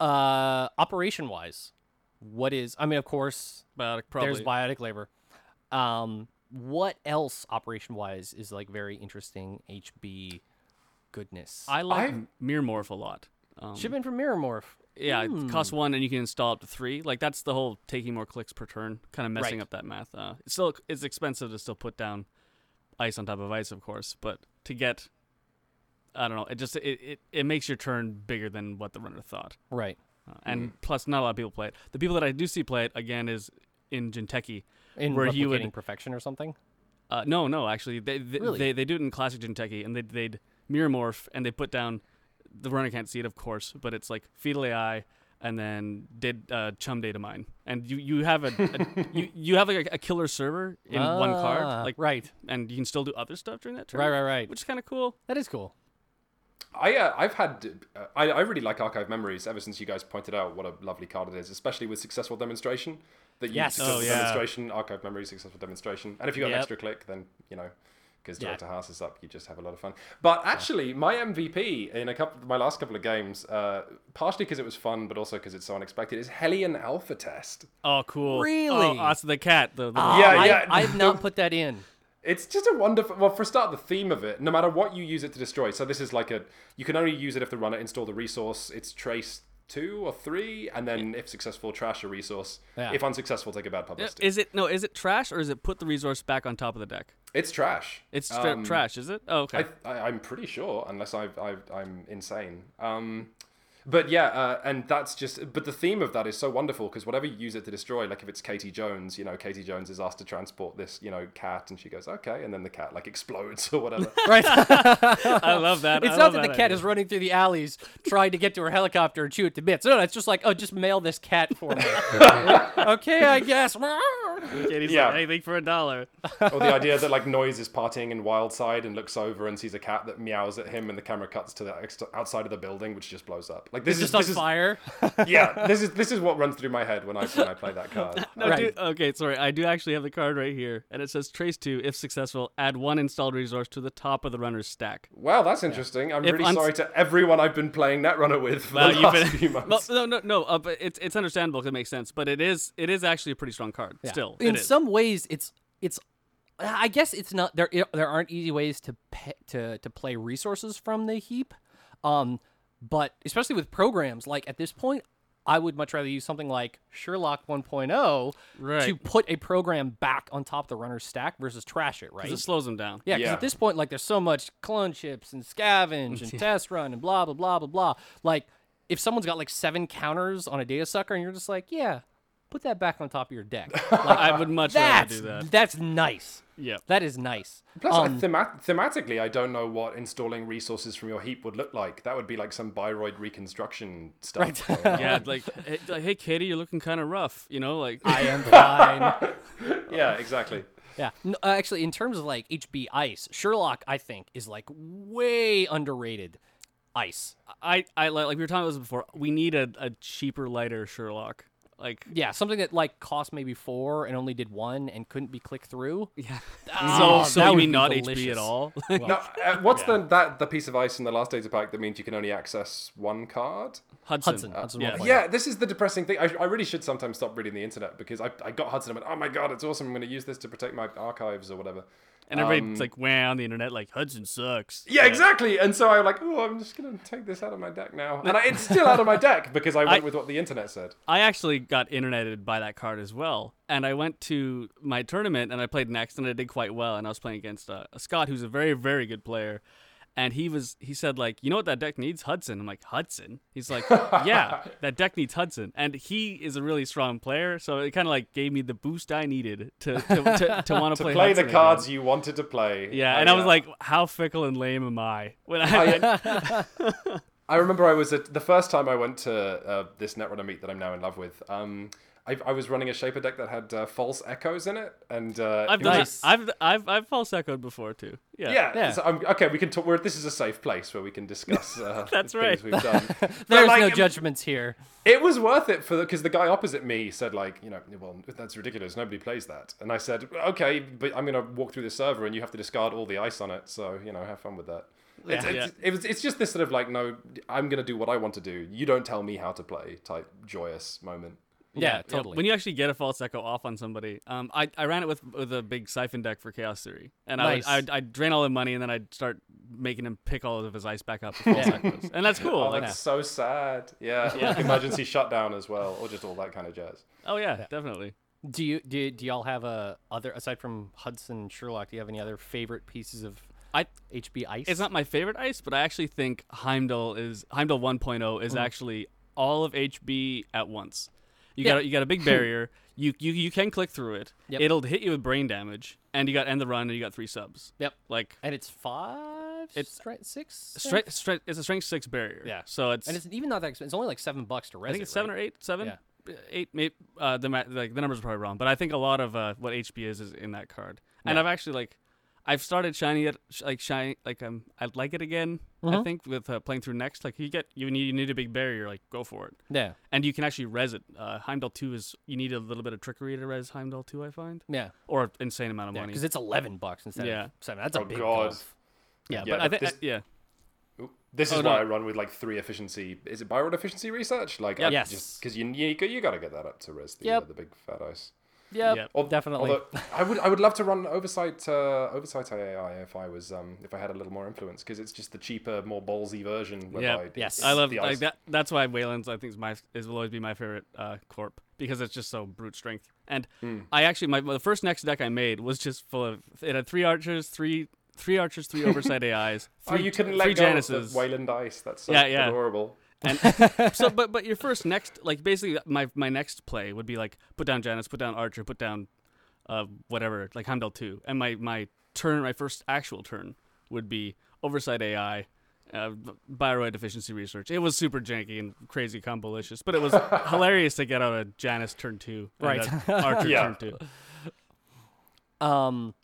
uh, operation wise, what is? I mean, of course, Biotic, probably. there's biotic labor. Um, what else operation wise is like very interesting HB goodness? I like I've- Mirror Morph a lot. Um, Shipment from Mirror Morph. yeah, it costs one, and you can install up to three. Like that's the whole taking more clicks per turn, kind of messing Right. up that math. Uh, it's still it's expensive to still put down ice on top of ice, of course, but to get, I don't know, it just it, it, it makes your turn bigger than what the runner thought. Right. Uh, and plus, not a lot of people play it. The people that I do see play it again is in Jinteki. In Where you would- perfection or something. Uh, no, no, actually, they they, Really? they they do it in classic Jinteki, and they they'd mirror morph, and they put down. The runner can't see it, of course, but it's like fetal AI, and then did uh, chum data mine, and you you have a, a you you have like a, a killer server in one Ah, card, like right, and you can still do other stuff during that turn, right, right, right. which is kind of cool. That is cool. I uh, I've had uh, I I really like archive memories ever since you guys pointed out what a lovely card it is, especially with successful demonstration. That you Yes. successful Oh, yeah. demonstration, archive memory, successful demonstration, and if you got Yep. an extra click, then you know. Because Yeah. Director Haas is up, you just have a lot of fun. But actually, my MVP in a couple, my last couple of games, uh, partially because it was fun, but also because it's so unexpected, is Hellion Alpha Test. Oh, cool! Really? Oh, that's the cat. The, the Yeah, yeah. I've not put that in. It's just a wonderful. Well, for a start, the theme of it, no matter what you use it to destroy. So this is like a. You can only use it if the runner install the resource. It's trace two or three, and then if successful, trash a resource. Yeah. If unsuccessful, take a bad publicity. Is it no? Is it trash or is it put the resource back on top of the deck? It's trash. It's tra- Um, trash, is it? Oh, okay. I, I, I'm pretty sure, unless I've, I've, I'm insane. Um, but yeah, uh, and that's just. But the theme of that is so wonderful because whatever you use it to destroy, like if it's Kati Jones, you know, Kati Jones is asked to transport this, you know, cat, and she goes, okay, and then the cat like explodes or whatever. Right. I love that. It's I not love that the cat idea. is running through the alleys trying to get to her helicopter and chew it to bits. No, no, it's just like, oh, just mail this cat for me. okay, I guess. Kati's Yeah. like, anything for a dollar. or the idea that like noise is partying in Wyldside and looks over and sees a cat that meows at him, and the camera cuts to the ex- outside of the building, which just blows up. Like this It's is just on this is fire. yeah, this is this is what runs through my head when I when I play that card. No, Right. do, okay, sorry. I do actually have the card right here, and it says trace two. If successful, add one installed resource to the top of the runner's stack. Wow, that's interesting. I'm If really uns- sorry to everyone I've been playing Netrunner with for Well, the you've last been- few Well, months. no, no, no. Uh, but it's it's understandable. 'cause It makes sense, but it is it is actually a pretty strong card. Still, in some ways, it's it's. I guess it's not there. There aren't easy ways to pe- to to play resources from the heap, um, but especially with programs like at this point, I would much rather use something like Sherlock 1.0 Right. to put a program back on top of the runner's stack versus trash it. Right. 'Cause it slows them down. Yeah, because Yeah. at this point, like, there's so much clone chips and scavenge and test run and blah blah blah blah blah. Like, if someone's got like seven counters on a data sucker, and you're just like, yeah, put that back on top of your deck. Like, I would much rather do that. that's nice. Yeah. That is nice. Plus, I Um, thema- thematically, I don't know what installing resources from your heap would look like. That would be like some Bioroid reconstruction stuff. Right. Yeah, like hey, like, hey, Kati, you're looking kind of rough. You know, like I am fine. yeah, exactly. Yeah. No, uh, actually, in terms of like HB Ice, Sherlock, I think, is like way underrated. Ice. I I like like we were talking about this before. We need a, a cheaper, lighter Sherlock. Like Yeah, something that like cost maybe four and only did one and couldn't be clicked through. yeah. Oh, so so that you mean not HB delicious. at all? Now, uh, what's the that the piece of ice in the last data pack that means you can only access one card? Hudson. Hudson. Hudson yeah. Yeah, this is the depressing thing. I, I really should sometimes stop reading the internet because I, I got Hudson and went, oh my god, it's awesome. I'm going to use this to protect my archives or whatever. And everybody's like, "Wow!" on the internet, like Hudson sucks. Yeah, exactly. And so I'm like, oh, I'm just going to take this out of my deck now. And I, it's still out of my deck because I went I- with what the internet said. I actually got interneted by that card as well. And I went to my tournament and I played next and I did quite well. And I was playing against uh, a Scott who's a very, very good player. And he was he said like, you know what that deck needs? Hudson. I'm like, Hudson? He's like, yeah, that deck needs Hudson. And he is a really strong player, so it kind of like gave me the boost I needed to to, to, to want to play play Hudson the cards again. you wanted to play. Yeah, Oh, and I was like, how fickle and lame am I? When I, I remember I was at the first time I went to uh, this Netrunner meet that I'm now in love with. Um, I, I was running a Shaper deck that had uh, false echoes in it, and uh, I've it done was- Nice. I've I've I've false echoed before too. Yeah. Yeah, Yeah. so I'm, okay. We can talk. We're, this is a safe place where we can discuss. Uh, That's right. We've done. But, There's like, no judgments here. It was worth it for because the, guy opposite me said like, you know, well, that's ridiculous. Nobody plays that. And I said, okay, but I'm gonna walk through the server and you have to discard all the ice on it. So you know, have fun with that. It's, Yeah. it's, it was, it's just this sort of like, no, I'm gonna do what I want to do. You don't tell me how to play type joyous moment. Yeah, Yeah, totally. When you actually get a false echo off on somebody, um, I, I ran it with with a big siphon deck for Chaos Theory, and I would, Nice. I'd, I'd drain all the money, and then I'd start making him pick all of his ice back up with false echoes, and that's cool. Oh, like, that's so sad. Yeah, like emergency shutdown as well, or just all that kind of jazz. oh yeah, definitely. Do you do, do y'all have a other aside from Hudson Sherlock? Do you have any other favorite pieces of I HB Ice? it's not my favorite ice, but I actually think Heimdall is Heimdall 1.0 is actually all of HB at once. You Yeah. got a, you got a big barrier. you, you you can click through it. Yep. It'll hit you with brain damage, and you got end the run, and you got three subs. Yep. Like And it's five. It's- strength, six. strength, strength, it's a strength six barrier. Yeah. So it's And it's even not that expensive. It's only like seven bucks to res I think it, it's seven right? or eight, seven, Yeah. eight. Maybe uh, the like the numbers are probably wrong, but I think a lot of uh, what HP is is in that card. And Yeah. I've actually like, I've started shiny it, like shiny, like um, I'd like it again. I Mhm. think with uh, playing through next, like you get you need you need a big barrier, like go for it, Yeah. and you can actually res it. Uh, Heimdall two is you need a little bit of trickery to res Heimdall two, I find, Yeah. or insane amount of money. Because it's eleven bucks instead Yeah. of seven. That's a Oh, big God. gulf. Yeah, Yeah, but I think this- yeah, This is Oh, why no. I run with like three efficiency. Is it Bioroid efficiency research? Like, Yep. I Yes. just because you you you got to get that up to res the, Yep. uh, the big fat ice. Yep, Yep. Al- definitely. Although I would I would love to run oversight uh, oversight AI if I was um if I had a little more influence because it's just the cheaper, more ballsy version. yeah, yes. I love the like that. That's why Weyland's I think is my is will always be my favorite uh, corp because it's just so brute strength. And Hmm. I actually my the first next deck I made was just full of it had three archers, three three archers, three oversight AIs, Oh, three, you couldn't three let go Januses. of the Wayland ice. That's so Yeah, yeah. adorable. And so, but but your first next like basically my my next play would be like put down Janus, put down Archer, put down uh whatever like Heimdall two, and my my turn my first actual turn would be oversight AI. Uh, Bioroid deficiency research. It was super janky and crazy combolicious, but it was hilarious to get out a Janus turn two, and Right. Archer Yeah. turn two. Um,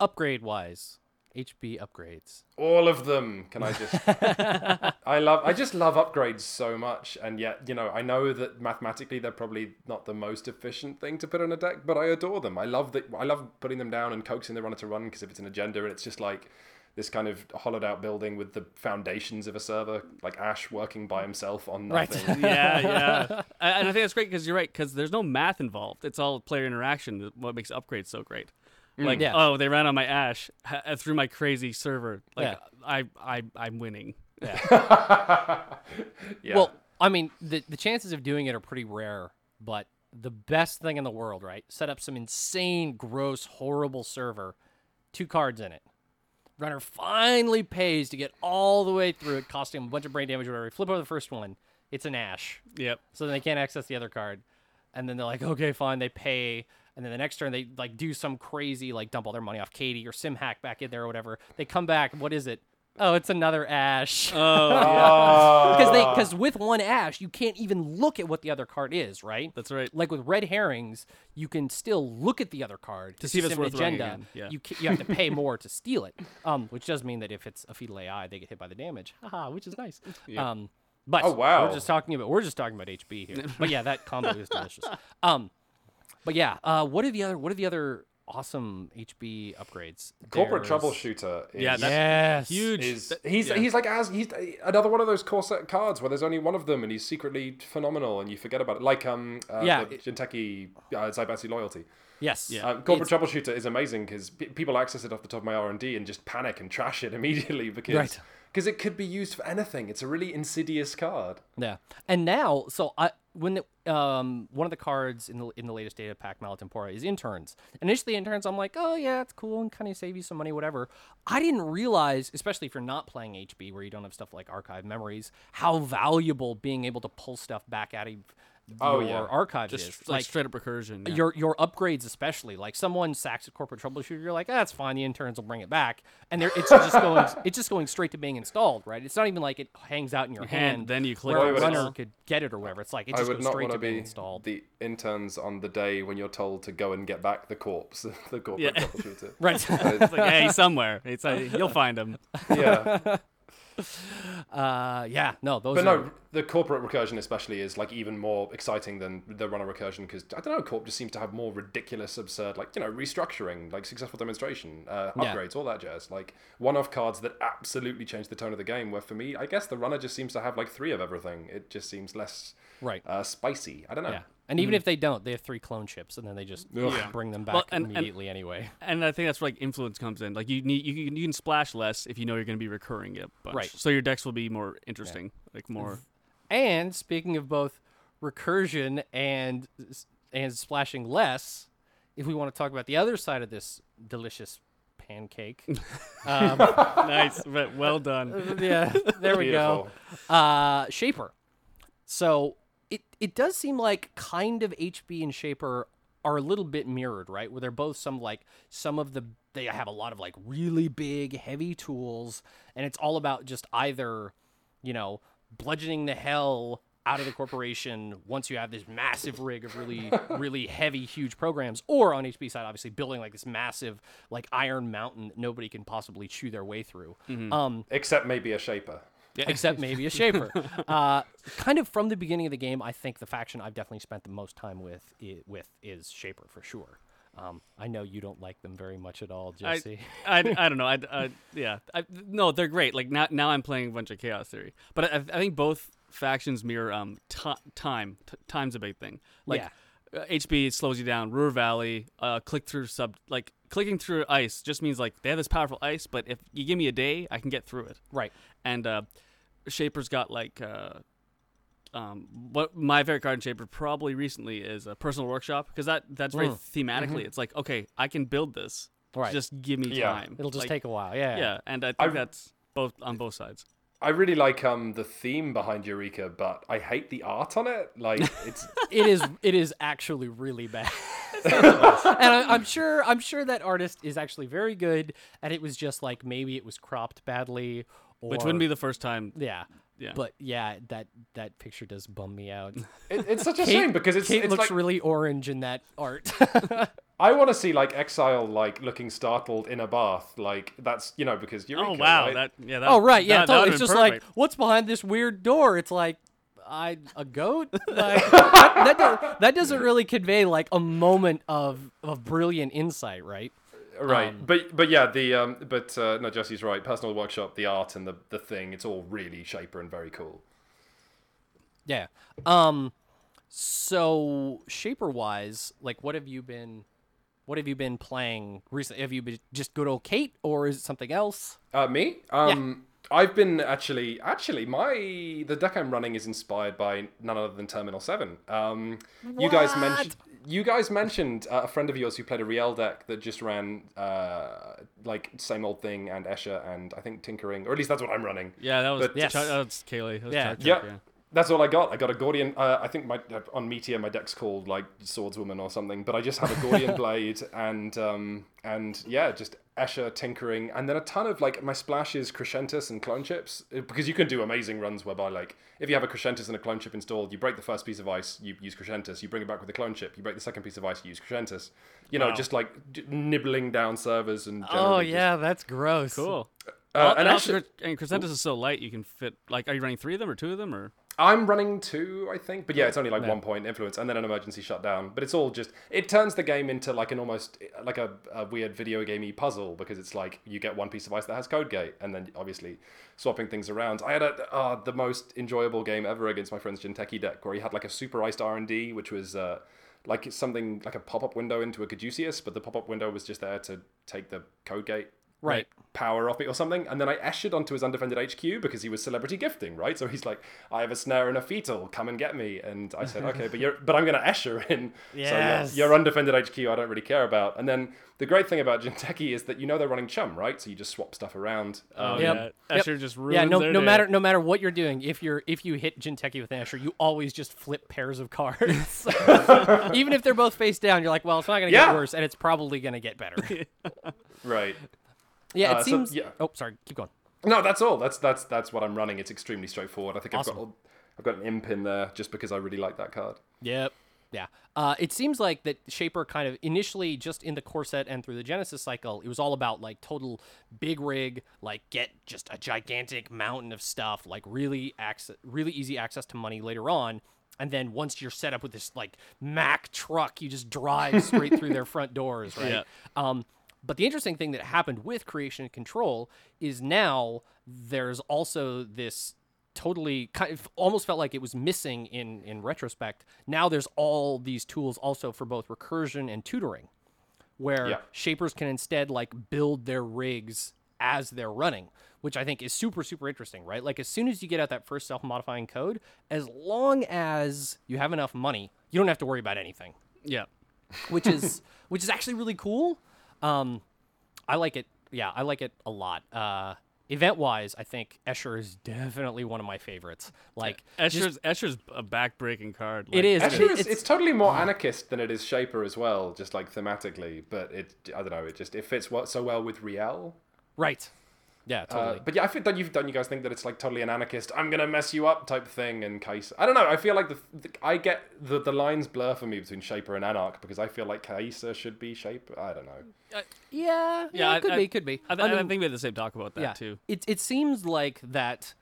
upgrade wise, HB upgrades. All of them. Can I just? I love. I just love upgrades so much, and yet you know I know that mathematically they're probably not the most efficient thing to put on a deck, but I adore them. I love that. I love putting them down and coaxing the runner to run because if it's an agenda and it's just like this kind of hollowed out building with the foundations of a server, like Ash working by himself on Right. yeah, yeah. And and I think that's great because you're right because there's no math involved. It's all player interaction. What makes upgrades so great. Like, Yeah. oh, they ran on my Ash ha- uh, through my crazy server. Like, Yeah. I, I, I'm winning. Yeah. yeah. Well, I mean, the the chances of doing it are pretty rare, but the best thing in the world, right? Set up some insane, gross, horrible server, two cards in it. Runner finally pays to get all the way through it, costing him a bunch of brain damage or whatever. Flip over the first one, it's an Ash. Yep. so then they can't access the other card and then they're like okay fine they pay and then the next turn they like do some crazy like dump all their money off Kati or sim hack back in there or whatever. They come back what is it? Oh it's another ash. Oh, yeah. Because they because with one ash you can't even look at what the other card is right? That's right. like with red herrings you can still look at the other card to, see if it's sim worth running agenda yeah. you ca- you have to pay more to steal it um which does mean that if it's a fetal ai they get hit by the damage. Haha which is nice. Um but Oh, wow. we're just talking about we're just talking about hb here. But yeah that combo is delicious. Um but yeah uh what are the other what are the other awesome hb upgrades corporate There's- troubleshooter. Is, Yeah, that's yes Huge. is That- he's yeah. he's like as he's another one of those core set cards where there's only one of them and he's secretly phenomenal and you forget about it. Like um uh, Yeah, the it- Jinteki uh, Zaibatsu loyalty. yes Yeah. Um, corporate troubleshooter is amazing because p- people access it off the top of my R and D and just panic and trash it immediately because Right. Because it could be used for anything. It's a really insidious card. Yeah, and now, so I when the, um one of the cards in the in the latest data pack Malatempora is interns. Initially, interns, I'm like, oh yeah, it's cool and kind of save you some money, whatever. I didn't realize, especially if you're not playing HB, where you don't have stuff like archive memories, how valuable being able to pull stuff back out of Oh, your yeah. archive Just is. like, straight up recursion. yeah. your your upgrades especially like someone sacks a corporate troubleshooter you're like ah, that's fine the interns will bring it back and they're, it's just going it's just going straight to being installed right it's not even like it hangs out in your hand, hand then you click where a runner could get it or whatever it's like it just goes straight to to being be installed the interns on the day when you're told to go and get back the corpse, the corporate Yeah. troubleshooter. right It's like, hey, somewhere. It's like, you'll find him. yeah, uh yeah no those but are no, the corporate recursion especially is like even more exciting than the runner recursion because I don't know, Corp just seems to have more ridiculous, absurd, like you know, restructuring, like successful demonstration, uh, Yeah. upgrades, all that jazz, like one-off cards that absolutely change the tone of the game. Where for me, I guess the runner just seems to have like three of everything. It just seems less right uh, spicy. I don't know. yeah and even if they don't they have three clone chips and then they just Yeah. bring them back Well, and- and- immediately anyway And I think that's where like influence comes in. Like you need you can, you can splash less if you know you're going to be recurring it. Bunch. Right. So your decks will be more interesting. Like more. And speaking of both recursion and and splashing less, if we want to talk about the other side of this delicious pancake, um, nice. but Well done. yeah, there we go. Beautiful. Uh, Shaper. So it it does seem like kind of HB and Shaper are a little bit mirrored, right? Where they're both some like some of the they have a lot of like really big heavy tools, and it's all about just either, you know, bludgeoning the hell out of the corporation once you have this massive rig of really really heavy huge programs or on hp side obviously building like this massive like iron mountain that nobody can possibly chew their way through um Except maybe a shaper. Except maybe a shaper. uh, kind of from the beginning of the game, I think the faction I've definitely spent the most time with i- with is shaper for sure. Um, I know you don't like them very much at all, Jesse. I, I don't know. I, I yeah. I, no, they're great. Like now now I'm playing a bunch of Chaos Theory, but I, I think both factions mirror um ti time. T- time's a big thing. Like uh, HB slows you down. Ruhr Valley, uh, click through sub like clicking through ice just means like they have this powerful ice, but if you give me a day, I can get through it. right. and uh, Shaper's got like uh, um, what my favorite card in Shaper probably recently is a personal workshop because that that's very thematically. It's like okay, I can build this. Right. Just give me Yeah. time. It'll just Like, take a while. Yeah. yeah, and I think I've- that's both on both sides. I really like um the theme behind Eureka, but I hate the art on it. Like it's It is. It is actually really bad. and I, I'm sure. I'm sure that artist is actually very good. And it was just like maybe it was cropped badly, or, Which wouldn't be the first time. Yeah. Yeah. But yeah, that that picture does bum me out. it, it's such a Kate- shame because it's Kate it's looks like really orange in that art. I want to see like Exile like looking startled in a bath. Like that's you know because Eureka. Oh wow, right? that yeah. That, Oh right, yeah, that, that totally. would've It's just like what's behind this weird door. It's like I a goat. Like, that, that, that doesn't really convey like a moment of of brilliant insight, right? Right. um, but but yeah, the um but uh, no, Jesse's right. Personal workshop, the art and the the thing, it's all really shaper and very cool. Yeah. Um. So shaper wise, like, what have you been? What have you been playing recently? Have you been just good old Kate, or is it something else? Uh, me? Um, I've been actually, actually, my the deck I'm running is inspired by none other than Terminal Seven. Um, you guys mentioned, you guys mentioned uh, a friend of yours who played a Rielle deck that just ran uh, like same old thing and Escher and I think Tinkering, or at least that's what I'm running. Yeah, that was But- yes. Yes. that was Kaylee. That was Yeah. Chuck Yeah. Chuck, That's all I got. I got a Gordian. Uh, I think my uh, on Meteor my deck's called like Swordswoman or something. But I just have a Gordian blade and um, and yeah, just Escher tinkering, and then a ton of like my splashes, Crescentus and clone chips uh, because you can do amazing runs whereby like if you have a Crescentus and a clone chip installed, you break the first piece of ice, you use Crescentus, you bring it back with a clone chip, you break the second piece of ice, you use Crescentus. You know, Wow. just like d- nibbling down servers and Oh generally just- yeah, that's gross. Cool. Uh, and and actually, also, and Crescentus is so light, you can fit. Like, are you running three of them or two of them or? I'm running two, I think, but yeah, it's only like one point influence, and then an emergency shutdown. But it's all just it turns the game into like an almost like a, a weird video gamey puzzle because it's like you get one piece of ice that has code gate, and then obviously swapping things around. I had a, uh, the most enjoyable game ever against my friend's Jinteki deck, where he had like a super iced R and D, which was uh, like something like a pop up window into a Caduceus, but the pop up window was just there to take the code gate Right. power off it or something. And then I ushered onto his undefended HQ because he was celebrity gifting, right? So he's like, I have a snare and a fetal, come and get me. And I said, okay, but you're, but I'm going to usher in. Yes. So your, your undefended HQ, I don't really care about. And then the great thing about Jinteki is that you know they're running chum, right? So you just swap stuff around. Oh Um, Yep. yeah, Yep. Escher just ruins Yeah, no, their no day. matter no matter what you're doing, if you're if you hit Jinteki with an Escher, you always just flip pairs of cards. Even if they're both face down, you're like, well, it's not gonna Yeah. get worse, and it's probably gonna get better. Right. Yeah, it Uh, so, seems. yeah. Oh, sorry, keep going. No, that's all. That's that's that's what I'm running. It's extremely straightforward. I think Awesome. I've got I've got an imp in there just because I really like that card. Yep. Yeah. Uh, it seems like that Shaper kind of initially just in the core set and through the Genesis cycle, it was all about like total big rig, like get just a gigantic mountain of stuff, like really access, really easy access to money later on. And then once you're set up with this like Mack truck, you just drive straight through their front doors, right? Yeah. Um, but the interesting thing that happened with creation and control is now there's also this totally kind of almost felt like it was missing in in retrospect. Now there's all these tools also for both recursion and tutoring, where Yeah. shapers can instead like build their rigs as they're running, which I think is super super interesting, right? Like as soon as you get out that first self-modifying code, as long as you have enough money, you don't have to worry about anything Yeah. which is which is actually really cool. Um, I like it. Yeah, I like it a lot. Uh, event wise, I think Escher is definitely one of my favorites. Like Escher's Escher's a backbreaking card. It Like, is. Actually, It's- it's, it's totally more anarchist than it is Shaper as well, just like thematically. But it, I don't know, it just it fits what so well with Rielle. right. Yeah, Uh, totally. but yeah, I think that you've done. You guys think that it's like totally an anarchist. I'm gonna mess you up type thing. And Kaisa, I don't know. I feel like the, the I get the the lines blur for me between Shaper and Anarch because I feel like Kaisa should be Shaper. I don't know. yeah, yeah, yeah, I- could I- be, could be. I, th- I mean, think we had the same talk about that yeah, too. It it seems like that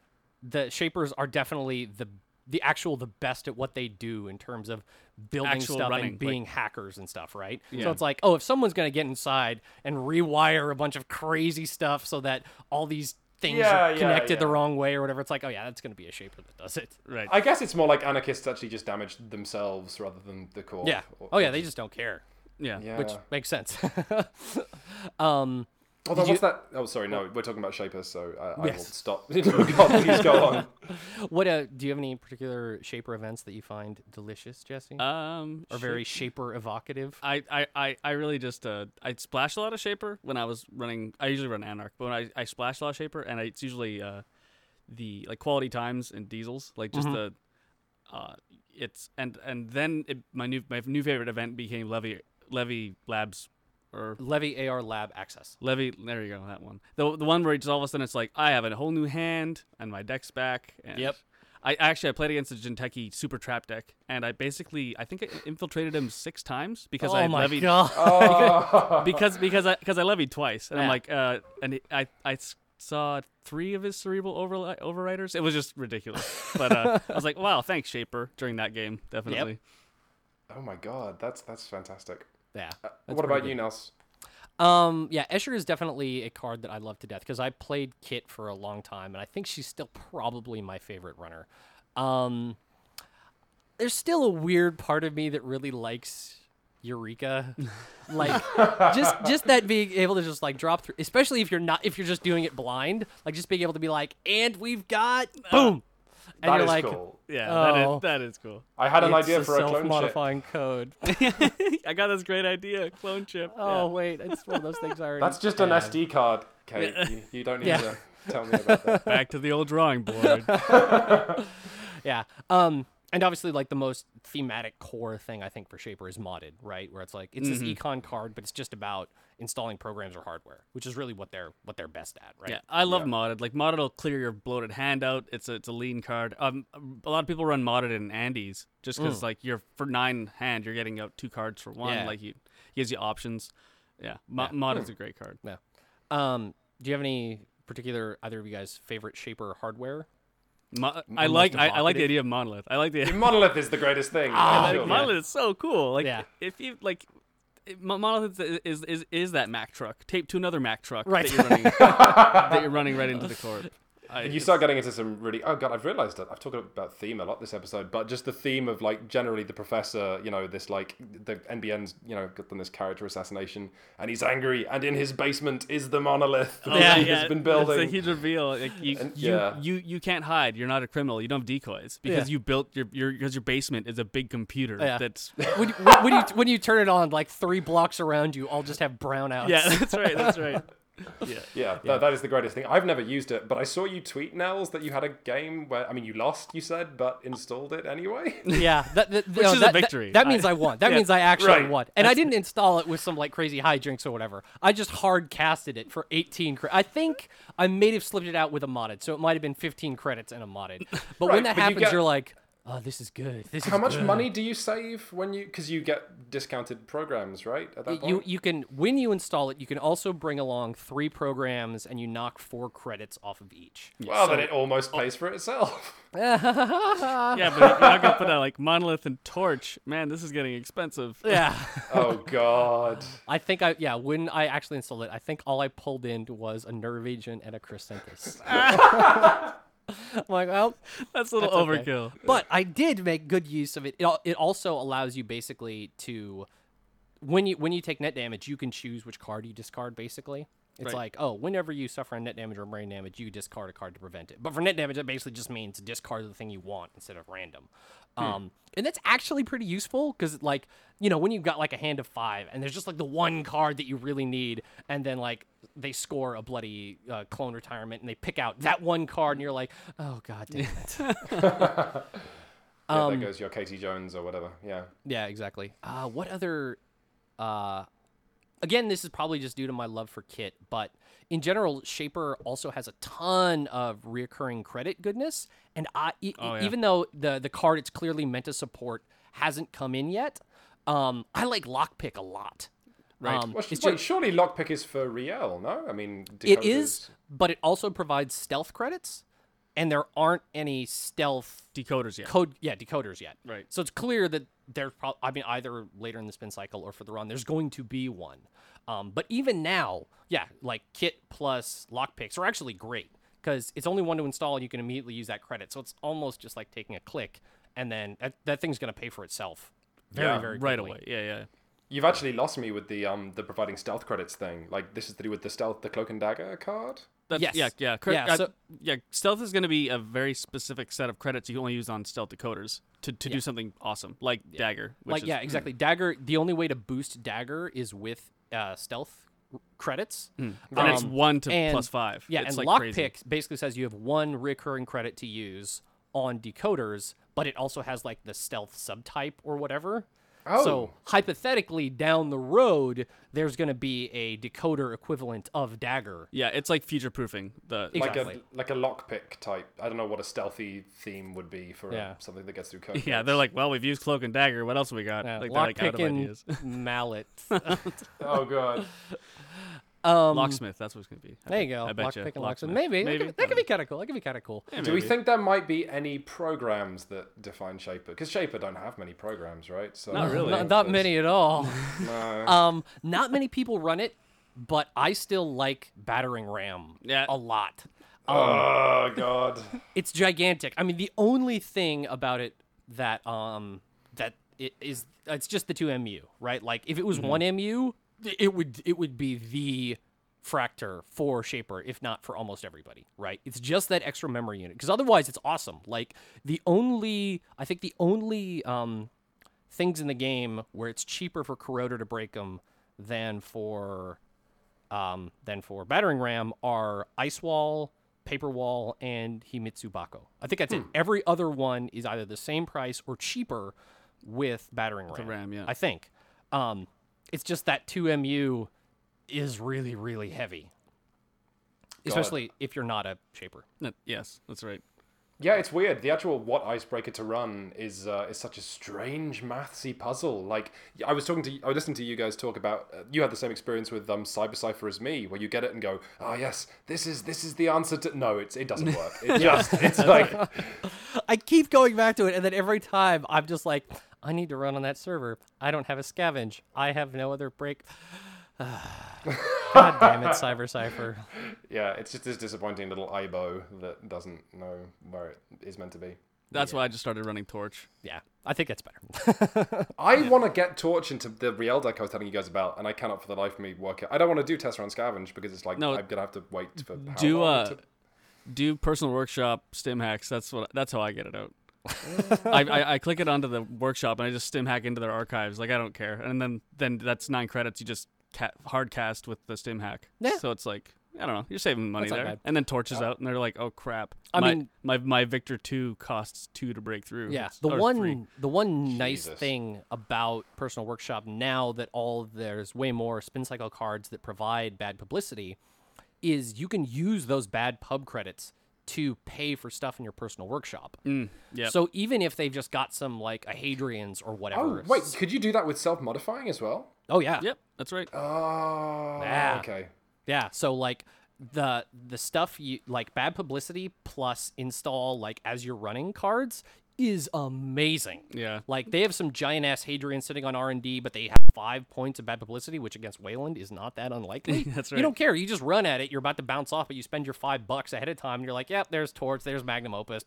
the shapers are definitely the the actual the best at what they do in terms of building Actual stuff running, and being hackers and stuff, right? Yeah. So it's like, oh, if someone's gonna get inside and rewire a bunch of crazy stuff so that all these things Yeah, are yeah, connected the wrong way or whatever, it's like, oh yeah, that's gonna be a shaper that does it. Right. I guess it's more like anarchists actually just damage themselves rather than the core. Yeah. Oh yeah, they just don't care, yeah. Yeah. which makes sense. um, Although, Did what's that? Oh, sorry, no, we're talking about Shaper, so I, I will Yes. stop. God, please go on. what uh, do you have any particular shaper events that you find delicious, Jesse, Um. or very shaper evocative? I, I, I, I really just uh I splash a lot of shaper when I was running. I usually run Anarch, but when I, I splash a lot of shaper, and I, it's usually uh the like quality times and diesels, like just the uh it's and and then it, my new my new favorite event became Levy Levy Labs or Levy AR Lab Access. Levy. There you go, that one. The the one where it's all of a sudden it's like I have a whole new hand and my deck's back. And Yep. I actually I played against the Jinteki Super Trap deck, and I basically I think I infiltrated him six times because oh I my levied god! Oh. because because I because I levied twice, and I'm like, uh, and I I I s- saw three of his cerebral overli- overriders. It was just ridiculous. but uh, I was like, wow, thanks Shaper during that game, definitely. oh my god, that's that's fantastic. Yeah. Uh, what about good. you, Nels? Um, yeah, Escher is definitely a card that I love to death because I played Kit for a long time, and I think she's still probably my favorite runner. Um, there's still a weird part of me that really likes Eureka, like just just that being able to just like drop through, especially if you're not if you're just doing it blind, like just being able to be like, and we've got boom, and That you're is like, cool. Yeah, Oh. that is that is cool. I had an it's idea for a clone chip. self-modifying code. I got this great idea, clone chip. oh wait, it's one of those things I already. That's just an. SD card, Kate. You, you don't need Yeah. to tell me about that. Back to the old drawing board. Yeah. Um, and obviously, like the most thematic core thing I think for Shaper is modded, right? Where it's like it's Mm-hmm. this econ card, but it's just about installing programs or hardware, which is really what they're what they're best at, right? Yeah, I love Yeah. modded. Like modded will clear your bloated hand out. It's a it's a lean card. Um, a lot of people run modded in Andes just because like you're for nine hand, you're getting out two cards for one. Yeah. Like he gives you options. Yeah, Mo- Yeah. modded's a great card. Yeah. Um, do you have any particular either of you guys favorite Shaper hardware? Mo- I like I, I like the idea of monolith. I like the Monolith is the greatest thing. Ah, I like, monolith is so cool. Like Yeah. if you like. Monolith is, is is is that Mack truck taped to another Mack truck Right. that you're running that you're running right into the court. I, And you start getting into some really oh god I've realized that I've talked about theme a lot this episode but just the theme of like generally the professor you know this like the NBN's you know got done this character assassination and he's angry and in his basement is the monolith that oh, yeah, he yeah, has been It's building a huge reveal. Like, you, And- you, yeah. you, you can't hide. You're not a criminal. You don't have decoys because Yeah. you built your your because your basement is a big computer Yeah. that's when, you- when, when you when you turn it on, like three blocks around you, all just have brownouts. yeah. That's right. That's right. Yeah. yeah, That, that is the greatest thing I've never used it but I saw you tweet Nels that you had a game where I mean you lost you said but installed it anyway Yeah, that, that, Which no, is a that- that- victory. That, means I- I won. That yeah. means I actually Right. won. And I didn't install it with some like crazy hijinks or whatever. I just hard casted it for 18 credits. I think I may have slipped it out with a modded, so it might have been 15 credits and a modded. But Right, when that but you happens, get- you're like, oh, this is good. This how is much good. money do you save when you because you get discounted programs right at that point You you can when you install it, you can also bring along three programs and you knock four credits off of each. well then it almost pays for itself Yeah, but you're not gonna put out like monolith and torch. Man, this is getting expensive. Yeah. oh god I think I yeah, when I actually installed it, I think all I pulled in was a nerve agent and a Crescentus. I'm like, well, That's a little That's okay. overkill. but I did make good use of it. It, it also allows you basically to when you when you take net damage, you can choose which card you discard. Basically, it's Right. like oh, whenever you suffer a net damage or brain damage, you discard a card to prevent it. But for net damage, it basically just means discard the thing you want instead of random. Um, and that's actually pretty useful because like you know when you've got like a hand of five and there's just like the one card that you really need, and then like they score a bloody uh, clone retirement and they pick out that one card, and you're like, oh god damn it. yeah, Um, there goes your Kati Jones or whatever yeah Yeah, exactly. Uh, what other? Uh, again, this is probably just due to my love for Kit, but in general, Shaper also has a ton of reoccurring credit goodness, and I, e- Oh, yeah. even though the the card it's clearly meant to support hasn't come in yet, um, I like Lockpick a lot. Right. Um, Well, it's wait, just- surely lockpick is for Rielle, no? I mean, it decoders- is, but it also provides stealth credits, and there aren't any stealth Decoders, yet. code yeah decoders yet Right. so it's clear that there's probably i mean either later in the spin cycle or for the run there's going to be one um, but even now yeah like kit plus lockpicks are actually great because it's only one to install and you can immediately use that credit so it's almost just like taking a click and then that, that thing's going to pay for itself very Yeah, very right quickly. away. Yeah, yeah. You've actually lost me with the um the providing stealth credits thing. Like this is to do with the stealth, the cloak and dagger card. That's, Yes. Yeah, yeah. Cre- Yeah, uh, so- yeah, stealth is going to be a very specific set of credits you can only use on stealth decoders to, to do something awesome, like dagger. Which like is, yeah exactly dagger the only way to boost dagger is with uh, stealth r- credits and it's Um, one to and- plus five. Yeah, it's and like crazy. lockpick basically says you have one recurring credit to use on decoders, but it also has like the stealth subtype or whatever. Oh. So hypothetically, down the road, there's going to be a decoder equivalent of dagger. Yeah, it's like future proofing. The exactly. Like a like a lockpick type. I don't know what a stealthy theme would be for uh, Yeah. something that gets through code. yeah, they're like, well, we've used cloak and dagger. What else have we got? Uh, like they're like lockpick and ideas. mallet. oh god. um, Locksmith, that's what it's gonna be. I There bet- you go. I bet you. Lockpick and locksmith. Locksmith. Maybe. Maybe. That could, that could be kind of cool. That could be kind of cool. Yeah, Do we think there might be any programs that define Shaper? Because Shaper don't have many programs, right? So Not really. Not, not many at all. No. Um, not many people run it, but I still like battering ram Yeah. a lot. Um, oh god. it's gigantic. I mean, the only thing about it that um that it is it's just the two mu, right? Like if it was one mu, it would it would be the fracter for Shaper, if not for almost everybody, right? It's just that extra memory unit because otherwise it's awesome. Like the only I think the only um things in the game where it's cheaper for Corroder to break them than for um, than for battering ram are Ice Wall, Paper Wall, and Himitsu Bako. I think that's it. Every other one is either the same price or cheaper with battering ram. ram, yeah. I think. Um, it's just that 2MU is really, really heavy. Especially if you're not a shaper. No, yes, that's right. Yeah, it's weird. The actual what icebreaker to run is uh, is such a strange mathsy puzzle. Like I was talking to, I was listening to you guys talk about. Uh, you had the same experience with um, Cyber-Cypher as me, where you get it and go, "Oh yes, this is this is the answer to." No, it's it doesn't work. It just it's like I keep going back to it, and then every time I'm just like, I need to run on that server. I don't have a scavenge. I have no other break. God damn it, Cyber-Cypher. Yeah, it's just this disappointing little Ibo that doesn't know where it is meant to be. That's why I just started running Torch. Yeah, I think that's better. I want to get Torch into the real deck I was telling you guys about, and I cannot for the life of me work it. I don't want to do Tessera and Scavenge because it's like No. I'm gonna have to wait for how Do uh, to- do personal workshop stim hacks. That's what. That's how I get it out. I, I I click it onto the workshop and I just stim hack into their archives. Like I don't care. And then then that's nine credits. You just ca- hard cast with the stim hack. Yeah. So it's like I don't know. You're saving money That's there. bad. And then torches uh, out, and they're like, oh crap. I my, mean- my my Victor two costs two to break through. Yeah, It's- the one three. the one nice thing about Personal Workshop now that all there's way more spin cycle cards that provide bad publicity is you can use those bad pub credits to pay for stuff in your personal workshop. Mm, yep. So even if they've just got some like a Hadrian's or whatever. Oh wait, could you do that with self-modifying as well? Oh yeah. Yep, that's right. Oh, Yeah. okay. Yeah, so like the the stuff you like bad publicity plus install like as you're running cards is amazing. Yeah. Like they have some giant ass Hadrian sitting on R and D, but they have five points of bad publicity, which against Weyland is not that unlikely. That's right. You don't care. You just run at it. You're about to bounce off, but you spend your five bucks ahead of time. And you're like, yep, there's Torch, there's Magnum Opus.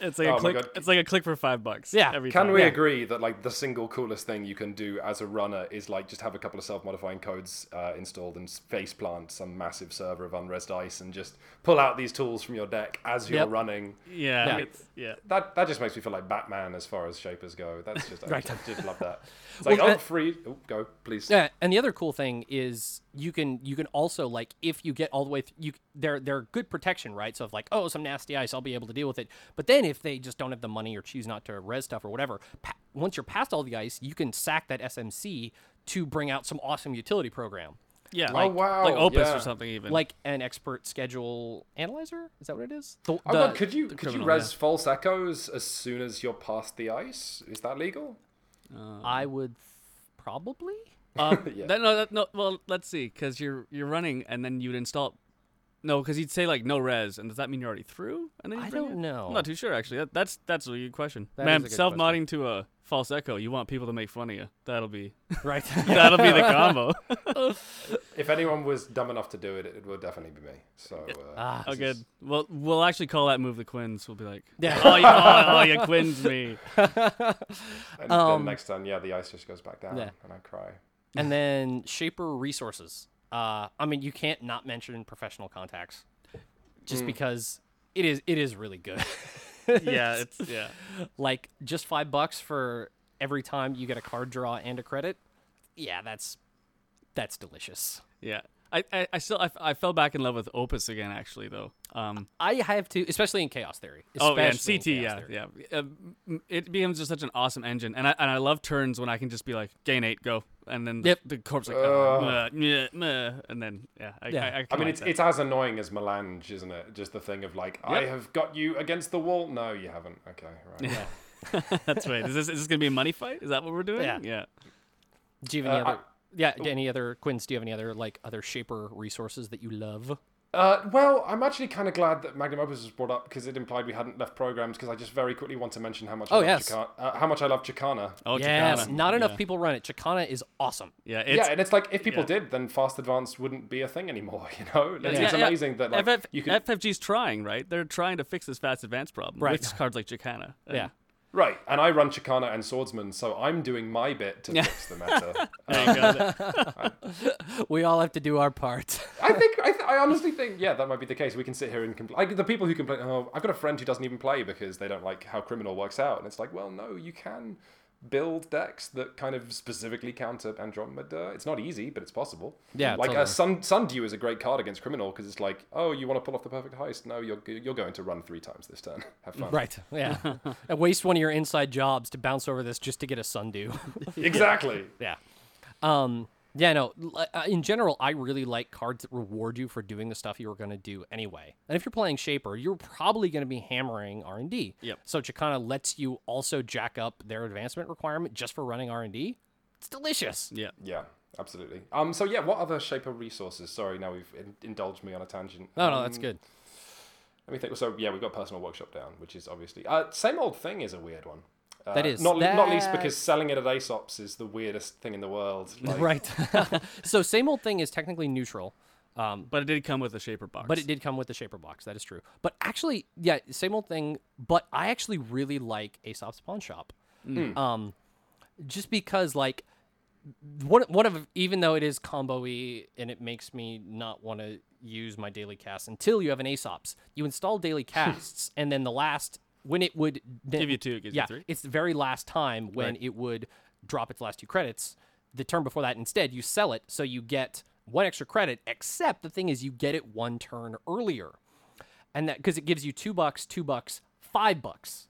It's like Oh a click. It's like a click for five bucks. Yeah. Every Can time. we Yeah. agree that like the single coolest thing you can do as a runner is like just have a couple of self-modifying codes uh, installed and face plant some massive server of unrezzed ice and just pull out these tools from your deck as you're Yep. running? Yeah. Yeah. It's, yeah. That that just makes me feel like Batman as far as shapers go. That's just I, Right. just, I just love that. It's like Well, oh free. Oh, go please. Yeah, and the other cool thing is you can you can also like if you get all the way th- you they're they're good protection, right? So if like oh some nasty ice, I'll be able to deal with it. But then if they just don't have the money or choose not to res stuff or whatever, pa- once you're past all the ice, you can sack that SMC to bring out some awesome utility program, Yeah. Oh, wow, Like Opus yeah. or something even. like an expert schedule analyzer. Is that what it is? The, Oh the- god, could you could you criminal, res false echoes as soon as you're past the ice? Is that legal? I would probably. Um, Yeah. that, no, that, no. Well, let's see, because you're you're running, and then you'd install. No, because he'd say like no res, and does that mean you're already through? And then you I don't it? know. I'm not too sure actually. That, that's that's a good question. That is Man, self modding to a false echo. You want people to make fun of you. That'll be Right. that'll be the combo. If anyone was dumb enough to do it, it would definitely be me. So uh, Ah. oh, good. is- Well, we'll actually call that move the Quinns. We'll be like, Yeah. oh, you, oh, oh, you Quinns me. And Um, then next time, yeah, the ice just goes back down, yeah. and I cry. and then Shaper resources. Uh, I mean, you can't not mention professional contacts, just Mm. because it is it is really good. Yeah, it's yeah. like just five bucks for every time you get a card draw and a credit. Yeah, that's that's delicious. Yeah. I, I, I still I, I fell back in love with Opus again actually though. Um, I have to, especially in Chaos Theory. oh yeah, and CT yeah Theory. yeah. Uh, it becomes just such an awesome engine, and I and I love turns when I can just be like gain eight go, and then the, Yep. the corpse like uh, meh, meh, and then yeah I Yeah. I, I, I mean, it's that. it's as annoying as Melange, isn't it? Just the thing of like, I have got you against the wall. No, you haven't. Okay, right. Yeah. that's right. Is this is this gonna be a money fight? Is that what we're doing? Yeah. yeah. Do you have any Uh, other? Yeah, any other Quinns? Do you have any other like other Shaper resources that you love? Uh, well, I'm actually kind of glad that Magnum Opus was brought up because it implied we hadn't left programs. Because I just very quickly want to mention how much Oh, I love yes. Chakana, uh, how much I love Chakana. Oh yes, Chakana. not enough Yeah. people run it. Chakana is awesome. Yeah, it's, yeah, and it's like if people yeah. did, then Fast Advance wouldn't be a thing anymore. You know, it's, Yeah, it's yeah. amazing that like FF, you can FFG's trying, right? They're trying to fix this fast advance problem Right. with cards like Chakana. And- Yeah. Right, and I run Chakana and Swordsman, so I'm doing my bit to fix the. There you. Um, we all have to do our part. I think I, th- I honestly think yeah that might be the case. We can sit here and complain. Like the people who complain, oh, I've got a friend who doesn't even play because they don't like how criminal works out, and it's like, well, no, you can build decks that kind of specifically counter Andromeda. It's not easy, but it's possible. Yeah, like totally. uh, Sun Sundew is a great card against criminal because it's like, oh, you want to pull off the perfect heist? No, you're you're going to run three times this turn. Have fun. right. Yeah. and waste one of your inside jobs to bounce over this just to get a sundew. Exactly. yeah. Um. Yeah. No. uh, In general, I really like cards that reward you for doing the stuff you were going to do anyway. And if you're playing Shaper, you're probably going to be hammering R and D. Yep. So Chakana lets you also jack up their advancement requirement just for running R and D. It's delicious. yeah. Yeah. Absolutely. Um. So yeah, what other Shaper resources? Sorry, now we've in- indulged me on a tangent. No, no, that's Um, good. Let me think. So yeah, we've got personal workshop down, which is obviously uh, same old thing is a weird one. Uh, That is- not not least because selling it at Aesop's is the weirdest thing in the world. Like, right. so same old thing is technically neutral. Um, But it did come with a shaper box. But it did come with the shaper box. That is true. But actually, yeah, same old thing. But I actually really like Aesop's Pawn Shop, um, just because like one one of even though it is combo-y and it makes me not want to use my daily cast until you have an Aesop's. You install daily casts, and then the last when it would Give you two, it gives you yeah, three. it's the very last time when Right. it would drop its last two credits. The turn before that, instead, you sell it, so you get one extra credit. Except the thing is, you get it one turn earlier, and that because it gives you two bucks, two bucks, five bucks,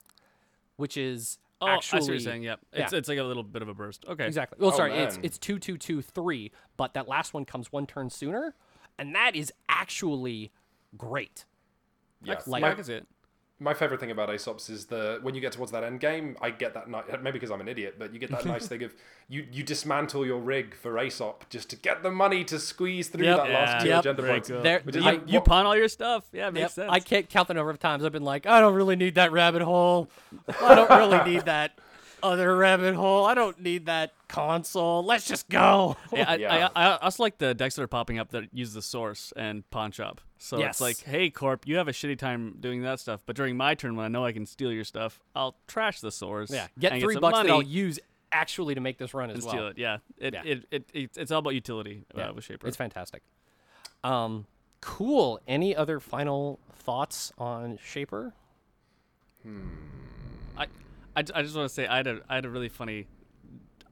which is Oh, actually I see what you're saying. Yeah, it's it's like a little bit of a burst. Okay, exactly. Well, Oh, sorry, it's man. it's two, two, two, three, but that last one comes one turn sooner, and that is actually great. Yeah, Like- I my, can see it. My favorite thing about Aesop's is the when you get towards that end game, I get that ni- maybe because I'm an idiot, but you get that nice thing of you you dismantle your rig for Aesop just to get the money to squeeze through Yep. that last two Yep. agenda points. cool. There- Which is like, You pawn all your stuff. Yeah, makes Yep. sense. I can't count the number of times I've been like, I don't really need that rabbit hole. I don't really need that other rabbit hole. I don't need that console. Let's just go. Yeah, I, Yeah. I, I also like the decks that are popping up that use the source and pawn shop. So Yes. it's like, hey, Corp, you have a shitty time doing that stuff, but during my turn, when I know I can steal your stuff, I'll trash the source. Yeah, get and three some bucks money that I'll use actually to make this run as and well. steal it. Yeah, it, Yeah. It, it, it, it's all about utility Yeah. uh, with Shaper. It's fantastic. Um, cool. Any other final thoughts on Shaper? I, I, I just want to say I had a I had a really funny.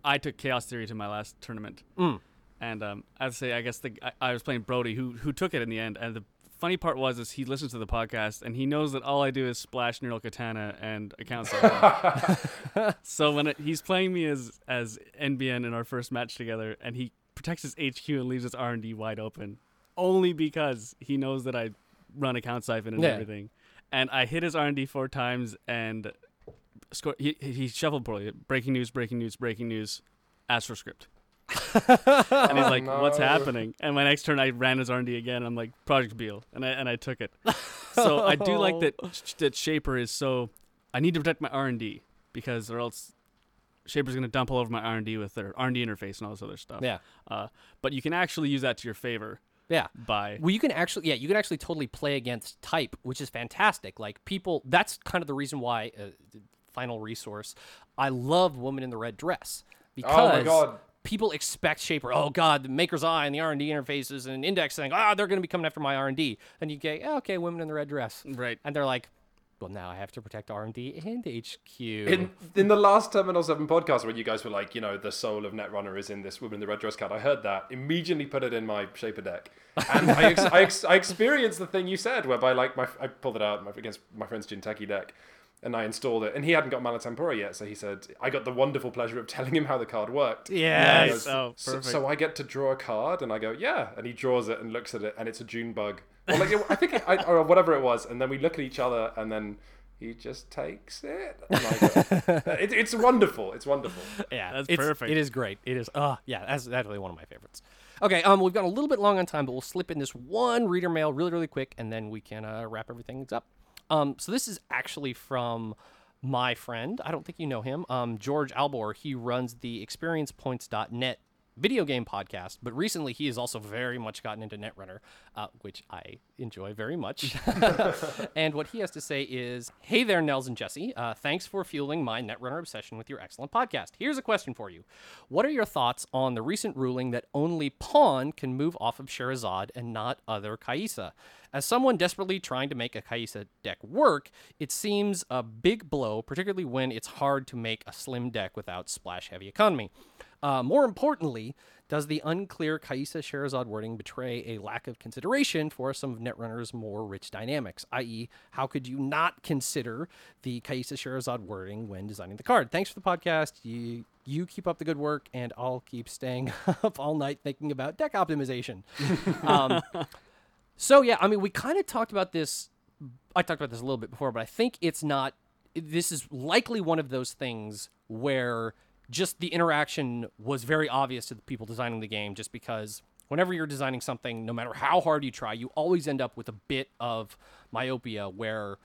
I took Chaos Theory to my last tournament, Mm. and um, I'd say I guess the I, I was playing Brody, who who took it in the end. And the funny part was is he listens to the podcast and he knows that all I do is splash Neural Katana and account so when it, he's playing me as as NBN in our first match together, and he protects his HQ and leaves his R and D wide open, only because he knows that I run account siphon and Yeah. everything. And I hit his R and D four times and score. He, he shuffled poorly. Breaking news, breaking news, breaking news. Astroscript. and he's like, "What's no. happening?" And my next turn, I ran his R and D again. I'm like, "Project Beale," and I and I took it. so I do like that. That Shaper is so. I need to protect my R and D because, or else, Shaper's gonna dump all over my R and D with their R and D interface and all this other stuff. Yeah. Uh, but you can actually use that to your favor Yeah. by. Well, you can actually, yeah, you can actually totally play against type, which is fantastic. Like people, that's kind of the reason why. Uh, final resource, I love Woman in the Red Dress because Oh my God. people expect Shaper. Oh God, the Maker's Eye and the R and D interfaces and Index indexing. Ah, they're going to be coming after my R and D. And you get, oh, okay, Women in the Red Dress, Right. and they're like, well, now I have to protect R and D and HQ. In, in the last Terminal 7 podcast, when you guys were like, you know, the soul of Netrunner is in this Woman in the Red Dress card, I heard that, immediately put it in my Shaper deck. And I, ex- I, ex- I experienced the thing you said, whereby, like, my, I pulled it out my, against my friend's Jinteki deck, and I installed it. And he hadn't got Malatempora yet, so he said, I got the wonderful pleasure of telling him how the card worked. yes. Goes, Oh, so, so I get to draw a card, and I go, yeah. And he draws it and looks at it, and it's a June bug. Or like, I think, I, or whatever it was. And then we look at each other, and then he just takes it. And I go, it it's wonderful. It's wonderful. Yeah, That's it's- perfect. It is great. It is. Uh, yeah, that's actually one of my favorites. Okay, um, we've gone a little bit long on time, but we'll slip in this one reader mail really, really quick, and then we can uh, wrap everything up. Um, so this is actually from my friend. I don't think you know him. Um, George Albor. He runs the ExperiencePoints.net video game podcast, but recently he has also very much gotten into Netrunner, uh, which I enjoy very much. and what he has to say is, "Hey there, Nels and Jesse. Uh, thanks for fueling my Netrunner obsession with your excellent podcast. Here's a question for you: What are your thoughts on the recent ruling that only Pawn can move off of Scheherazade and not other Caïssa? As someone desperately trying to make a Caïssa deck work, it seems a big blow, particularly when it's hard to make a slim deck without splash-heavy economy." Uh, more importantly, does the unclear Caïssa Scheherazade wording betray a lack of consideration for some of Netrunner's more rich dynamics? I.e., how could you not consider the Caïssa Scheherazade wording when designing the card? Thanks for the podcast. You you keep up the good work, and I'll keep staying up all night thinking about deck optimization. um, so yeah, I mean, we kind of talked about this. I talked about this a little bit before, but I think it's not. This is likely one of those things where just the interaction was very obvious to the people designing the game, just because whenever you're designing something, no matter how hard you try, you always end up with a bit of myopia where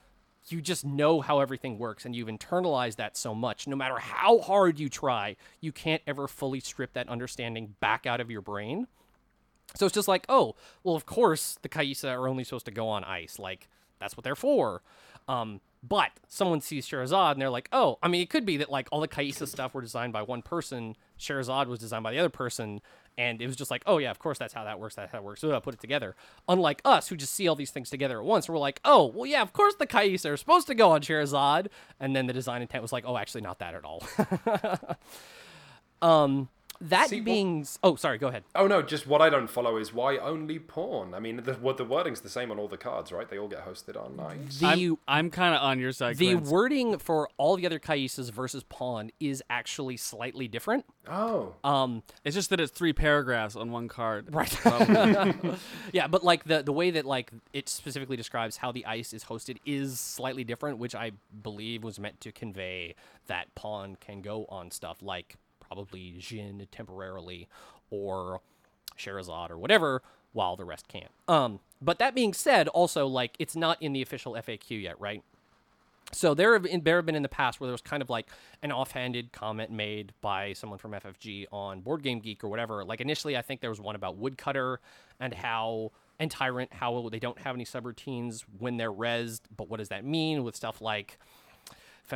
you just know how everything works and you've internalized that so much. No matter how hard you try, you can't ever fully strip that understanding back out of your brain. So it's just like, oh, well, of course the Caïssa are only supposed to go on ice. Like, that's what they're for. Um, but someone sees Scheherazade and they're like, oh, I mean, it could be that like all the Caïssa stuff were designed by one person, Scheherazade was designed by the other person, and it was just like, oh yeah, of course that's how that works. That's how it works. So I put it together. Unlike us, who just see all these things together at once, we're like, oh, well yeah, of course the Caïssa are supposed to go on Scheherazade, and then the design intent was like, oh, actually not that at all. um, that See, being, s- oh, sorry, go ahead. Oh no, just what I don't follow is why only Pawn. I mean, the what the wording's the same on all the cards, right? They all get hosted on night. The I'm, I'm kind of on your side. the Quinns. wording for all the other Caïssas versus Pawn is actually slightly different. Oh, Um, It's just that it's three paragraphs on one card. Right. Yeah, but like the the way that like it specifically describes how the ice is hosted is slightly different, which I believe was meant to convey that Pawn can go on stuff like probably Jin temporarily or Scheherazade or whatever, while the rest can't. Um, but that being said, also like it's not in the official FAQ yet, right? So there have been, there have been in the past where there was kind of like an offhanded comment made by someone from FFG on Board Game Geek or whatever. Like initially, I think there was one about Woodcutter and how and Tyrant how they don't have any subroutines when they're rezzed. But what does that mean with stuff like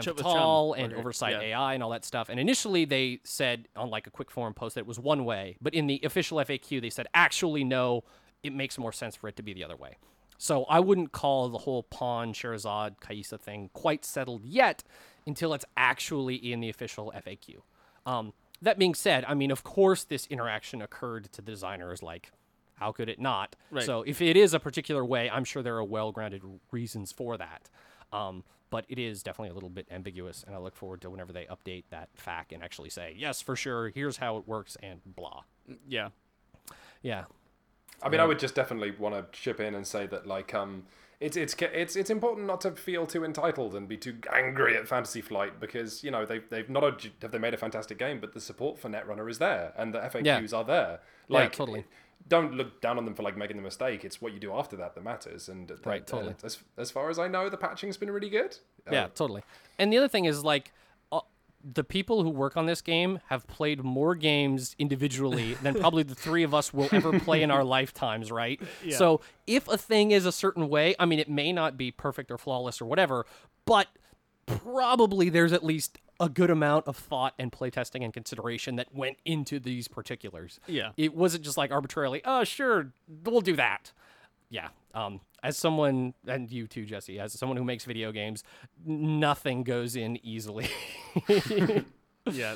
Femme Fatale and Okay, Oversight yeah. AI and all that stuff? And initially, they said on like a quick forum post that it was one way, but in the official FAQ, they said actually no, it makes more sense for it to be the other way. So I wouldn't call the whole Pawn, Scheherazade, Caïssa thing quite settled yet until it's actually in the official FAQ. Um, that being said, I mean, of course, this interaction occurred to the designers. Like, how could it not? Right. So if it is a particular way, I'm sure there are well-grounded reasons for that. Um, but it is definitely a little bit ambiguous, and I look forward to whenever they update that fact and actually say, yes, for sure, here's how it works, and blah. yeah. Yeah. I mean, I would just definitely want to chip in and say that like um. It's, it's it's it's important not to feel too entitled and be too angry at Fantasy Flight because you know they've they've not only have they made a fantastic game but the support for Netrunner is there and the FAQs are there Yeah, like totally. Don't look down on them for like making the mistake it's what you do after that that matters and Right, uh, totally. as, as far as I know the patching's been really good Yeah, Uh, totally. And the other thing is like uh, the people who work on this game have played more games individually than probably the three of us will ever play in our lifetimes, right? Yeah. So if a thing is a certain way, I mean, it may not be perfect or flawless or whatever, but probably there's at least a good amount of thought and playtesting and consideration that went into these particulars. Yeah. It wasn't just like arbitrarily, oh, sure, we'll do that. Yeah. Um, as someone, and you too, Jesse, as someone who makes video games, nothing goes in easily. Yeah.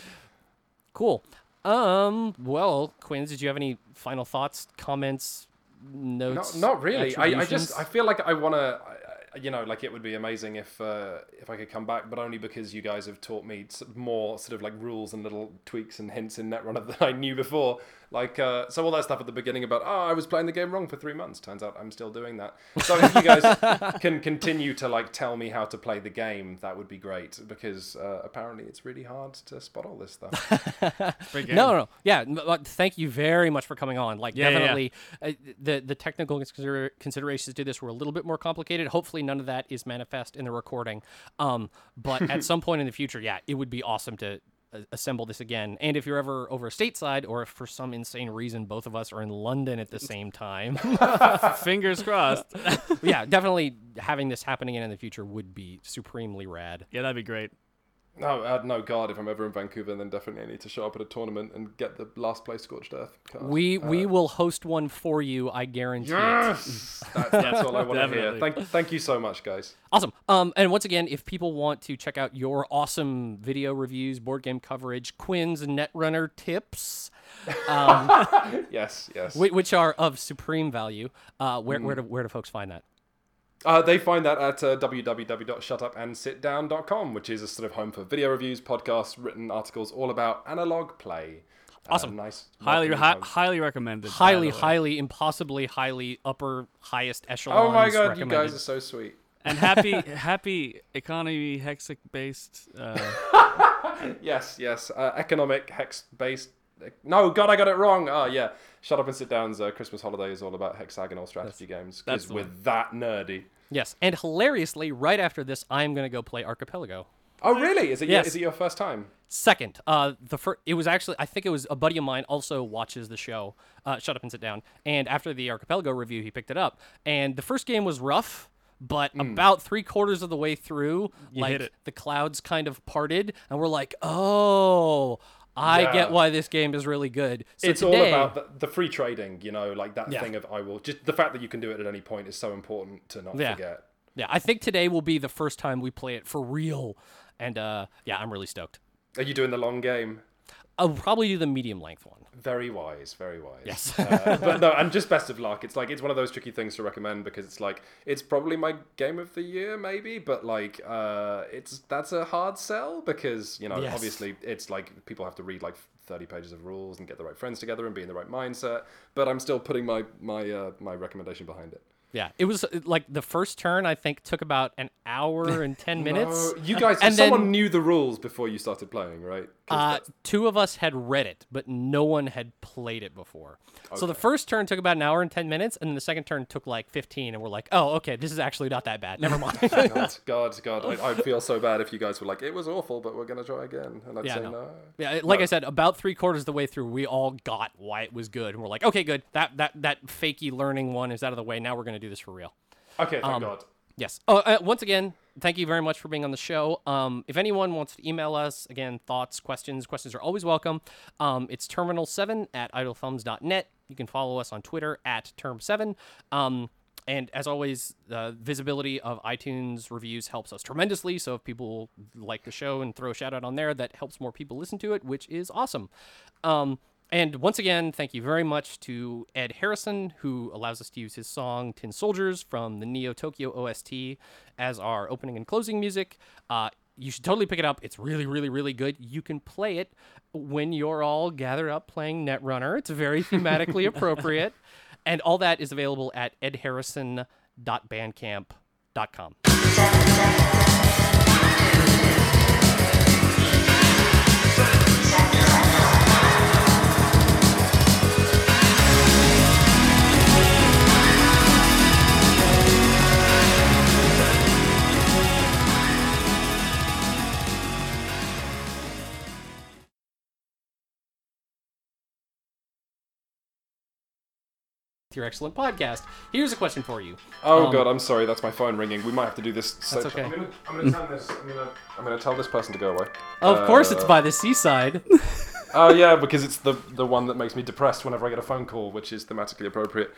cool. Um, well, Quinns, did you have any final thoughts, comments, notes? Not, not really. I, I just I feel like I want to. You know, like it would be amazing if uh, if I could come back, but only because you guys have taught me more sort of like rules and little tweaks and hints in Netrunner than I knew before. Like uh, so, all that stuff at the beginning about oh, I was playing the game wrong for three months. Turns out I'm still doing that. So if you guys can continue to like tell me how to play the game, that would be great because uh, apparently it's really hard to spot all this stuff. No, no, no. Yeah, n- but thank you very much for coming on. Like, Yeah, yeah, yeah. definitely, Uh, the the technical consider- considerations to this were a little bit more complicated. Hopefully, none of that is manifest in the recording. Um, but at some point in the future, yeah, it would be awesome to assemble this again. And if you're ever over stateside, or if for some insane reason both of us are in London at the same time, Fingers crossed. yeah, definitely having this happen again in the future would be supremely rad. yeah, that'd be great. No, uh, no, God, if I'm ever in Vancouver, then definitely I need to show up at a tournament and get the last place scorched earth. card. We we will host one for you. I guarantee it. Yes, that's, that's all I want to hear. Thank, thank you so much, guys. Awesome. Um, and once again, if people want to check out your awesome video reviews, board game coverage, Quinn's Netrunner tips, Yes, yes. which are of supreme value, uh, where where do where do folks find that? Uh, they find that at uh, www.shutupandsitdown.com, which is a sort of home for video reviews, podcasts, written articles, all about analog play. Uh, Awesome. nice. Highly, welcoming hi- highly recommended. Highly, highly, impossibly, highly upper, highest echelon. Oh my god, you recommended. guys are so sweet. And happy, happy economy hexic based. Uh, Yes, yes. Uh, economic hex based No, God, I got it wrong. Oh yeah, Shut Up and Sit Down's uh, Christmas Holiday is all about hexagonal strategy games. that's Because we're one. that nerdy. Yes, and hilariously, right after this, I'm gonna go play Archipelago. Oh really? Is it? Yes. Is it your first time? Second, uh, the fir- it was actually I think it was a buddy of mine also watches the show. Uh, Shut up and sit down. And after the Archipelago review, he picked it up. And the first game was rough, but about three quarters of the way through, like the clouds kind of parted, and we're like, oh, I Yeah. get why this game is really good. So it's today, all about the, the free trading. You know, like that Yeah. thing of I will. Just the fact that you can do it at any point is so important to not Yeah. forget. yeah, I think today will be the first time we play it for real. And uh, yeah, I'm really stoked. Are you doing the long game? I'll probably do the medium length one. Very wise, very wise. Yes. uh, but no, and just best of luck. It's like it's one of those tricky things to recommend because it's like it's probably my game of the year, maybe, but like uh, it's that's a hard sell because you know Yes. obviously it's like people have to read like thirty pages of rules and get the right friends together and be in the right mindset. But I'm still putting my my uh, my recommendation behind it. Yeah, it was uh, like the first turn. I think took about an hour and ten minutes. No, you guys, And someone then- knew the rules before you started playing, right? Uh, two of us had read it, but no one had played it before. So the first turn took about an hour and ten minutes, and the second turn took like fifteen. And we're like, "Oh, okay, this is actually not that bad. Never mind." God, God, God, I, I'd feel so bad if you guys were like, it was awful, but we're gonna try again, and I'd Yeah, say no. no. yeah, like No. I said, about three quarters of the way through, we all got why it was good, and we're like, "Okay, good. That that that fakey learning one is out of the way. Now we're gonna do this for real." Okay, thank Um, God. Yes. Oh, uh, once again, thank you very much for being on the show. Um, if anyone wants to email us, again, thoughts, questions, questions are always welcome. Um, it's terminal7 at idlethumbs.net. You can follow us on Twitter at term7. Um, and as always, the visibility of iTunes reviews helps us tremendously. So if people like the show and throw a shout out on there, that helps more people listen to it, which is awesome. Um, and once again, thank you very much to Ed Harrison, who allows us to use his song Tin Soldiers from the Neo Tokyo OST as our opening and closing music. Uh, you should totally pick it up. It's really, really, really good. You can play it when you're all gathered up playing Netrunner. It's very thematically appropriate. And all that is available at edharrison.bandcamp.com. Your excellent podcast. Here's a question for you. Oh Um, God, I'm sorry. That's my phone ringing. We might have to do this. So That's okay. I'm gonna, I'm gonna turn this. I'm gonna, I'm gonna tell this person to go away. Of course, it's Uh, by the seaside. Oh yeah, because it's the the one that makes me depressed whenever I get a phone call, which is thematically appropriate.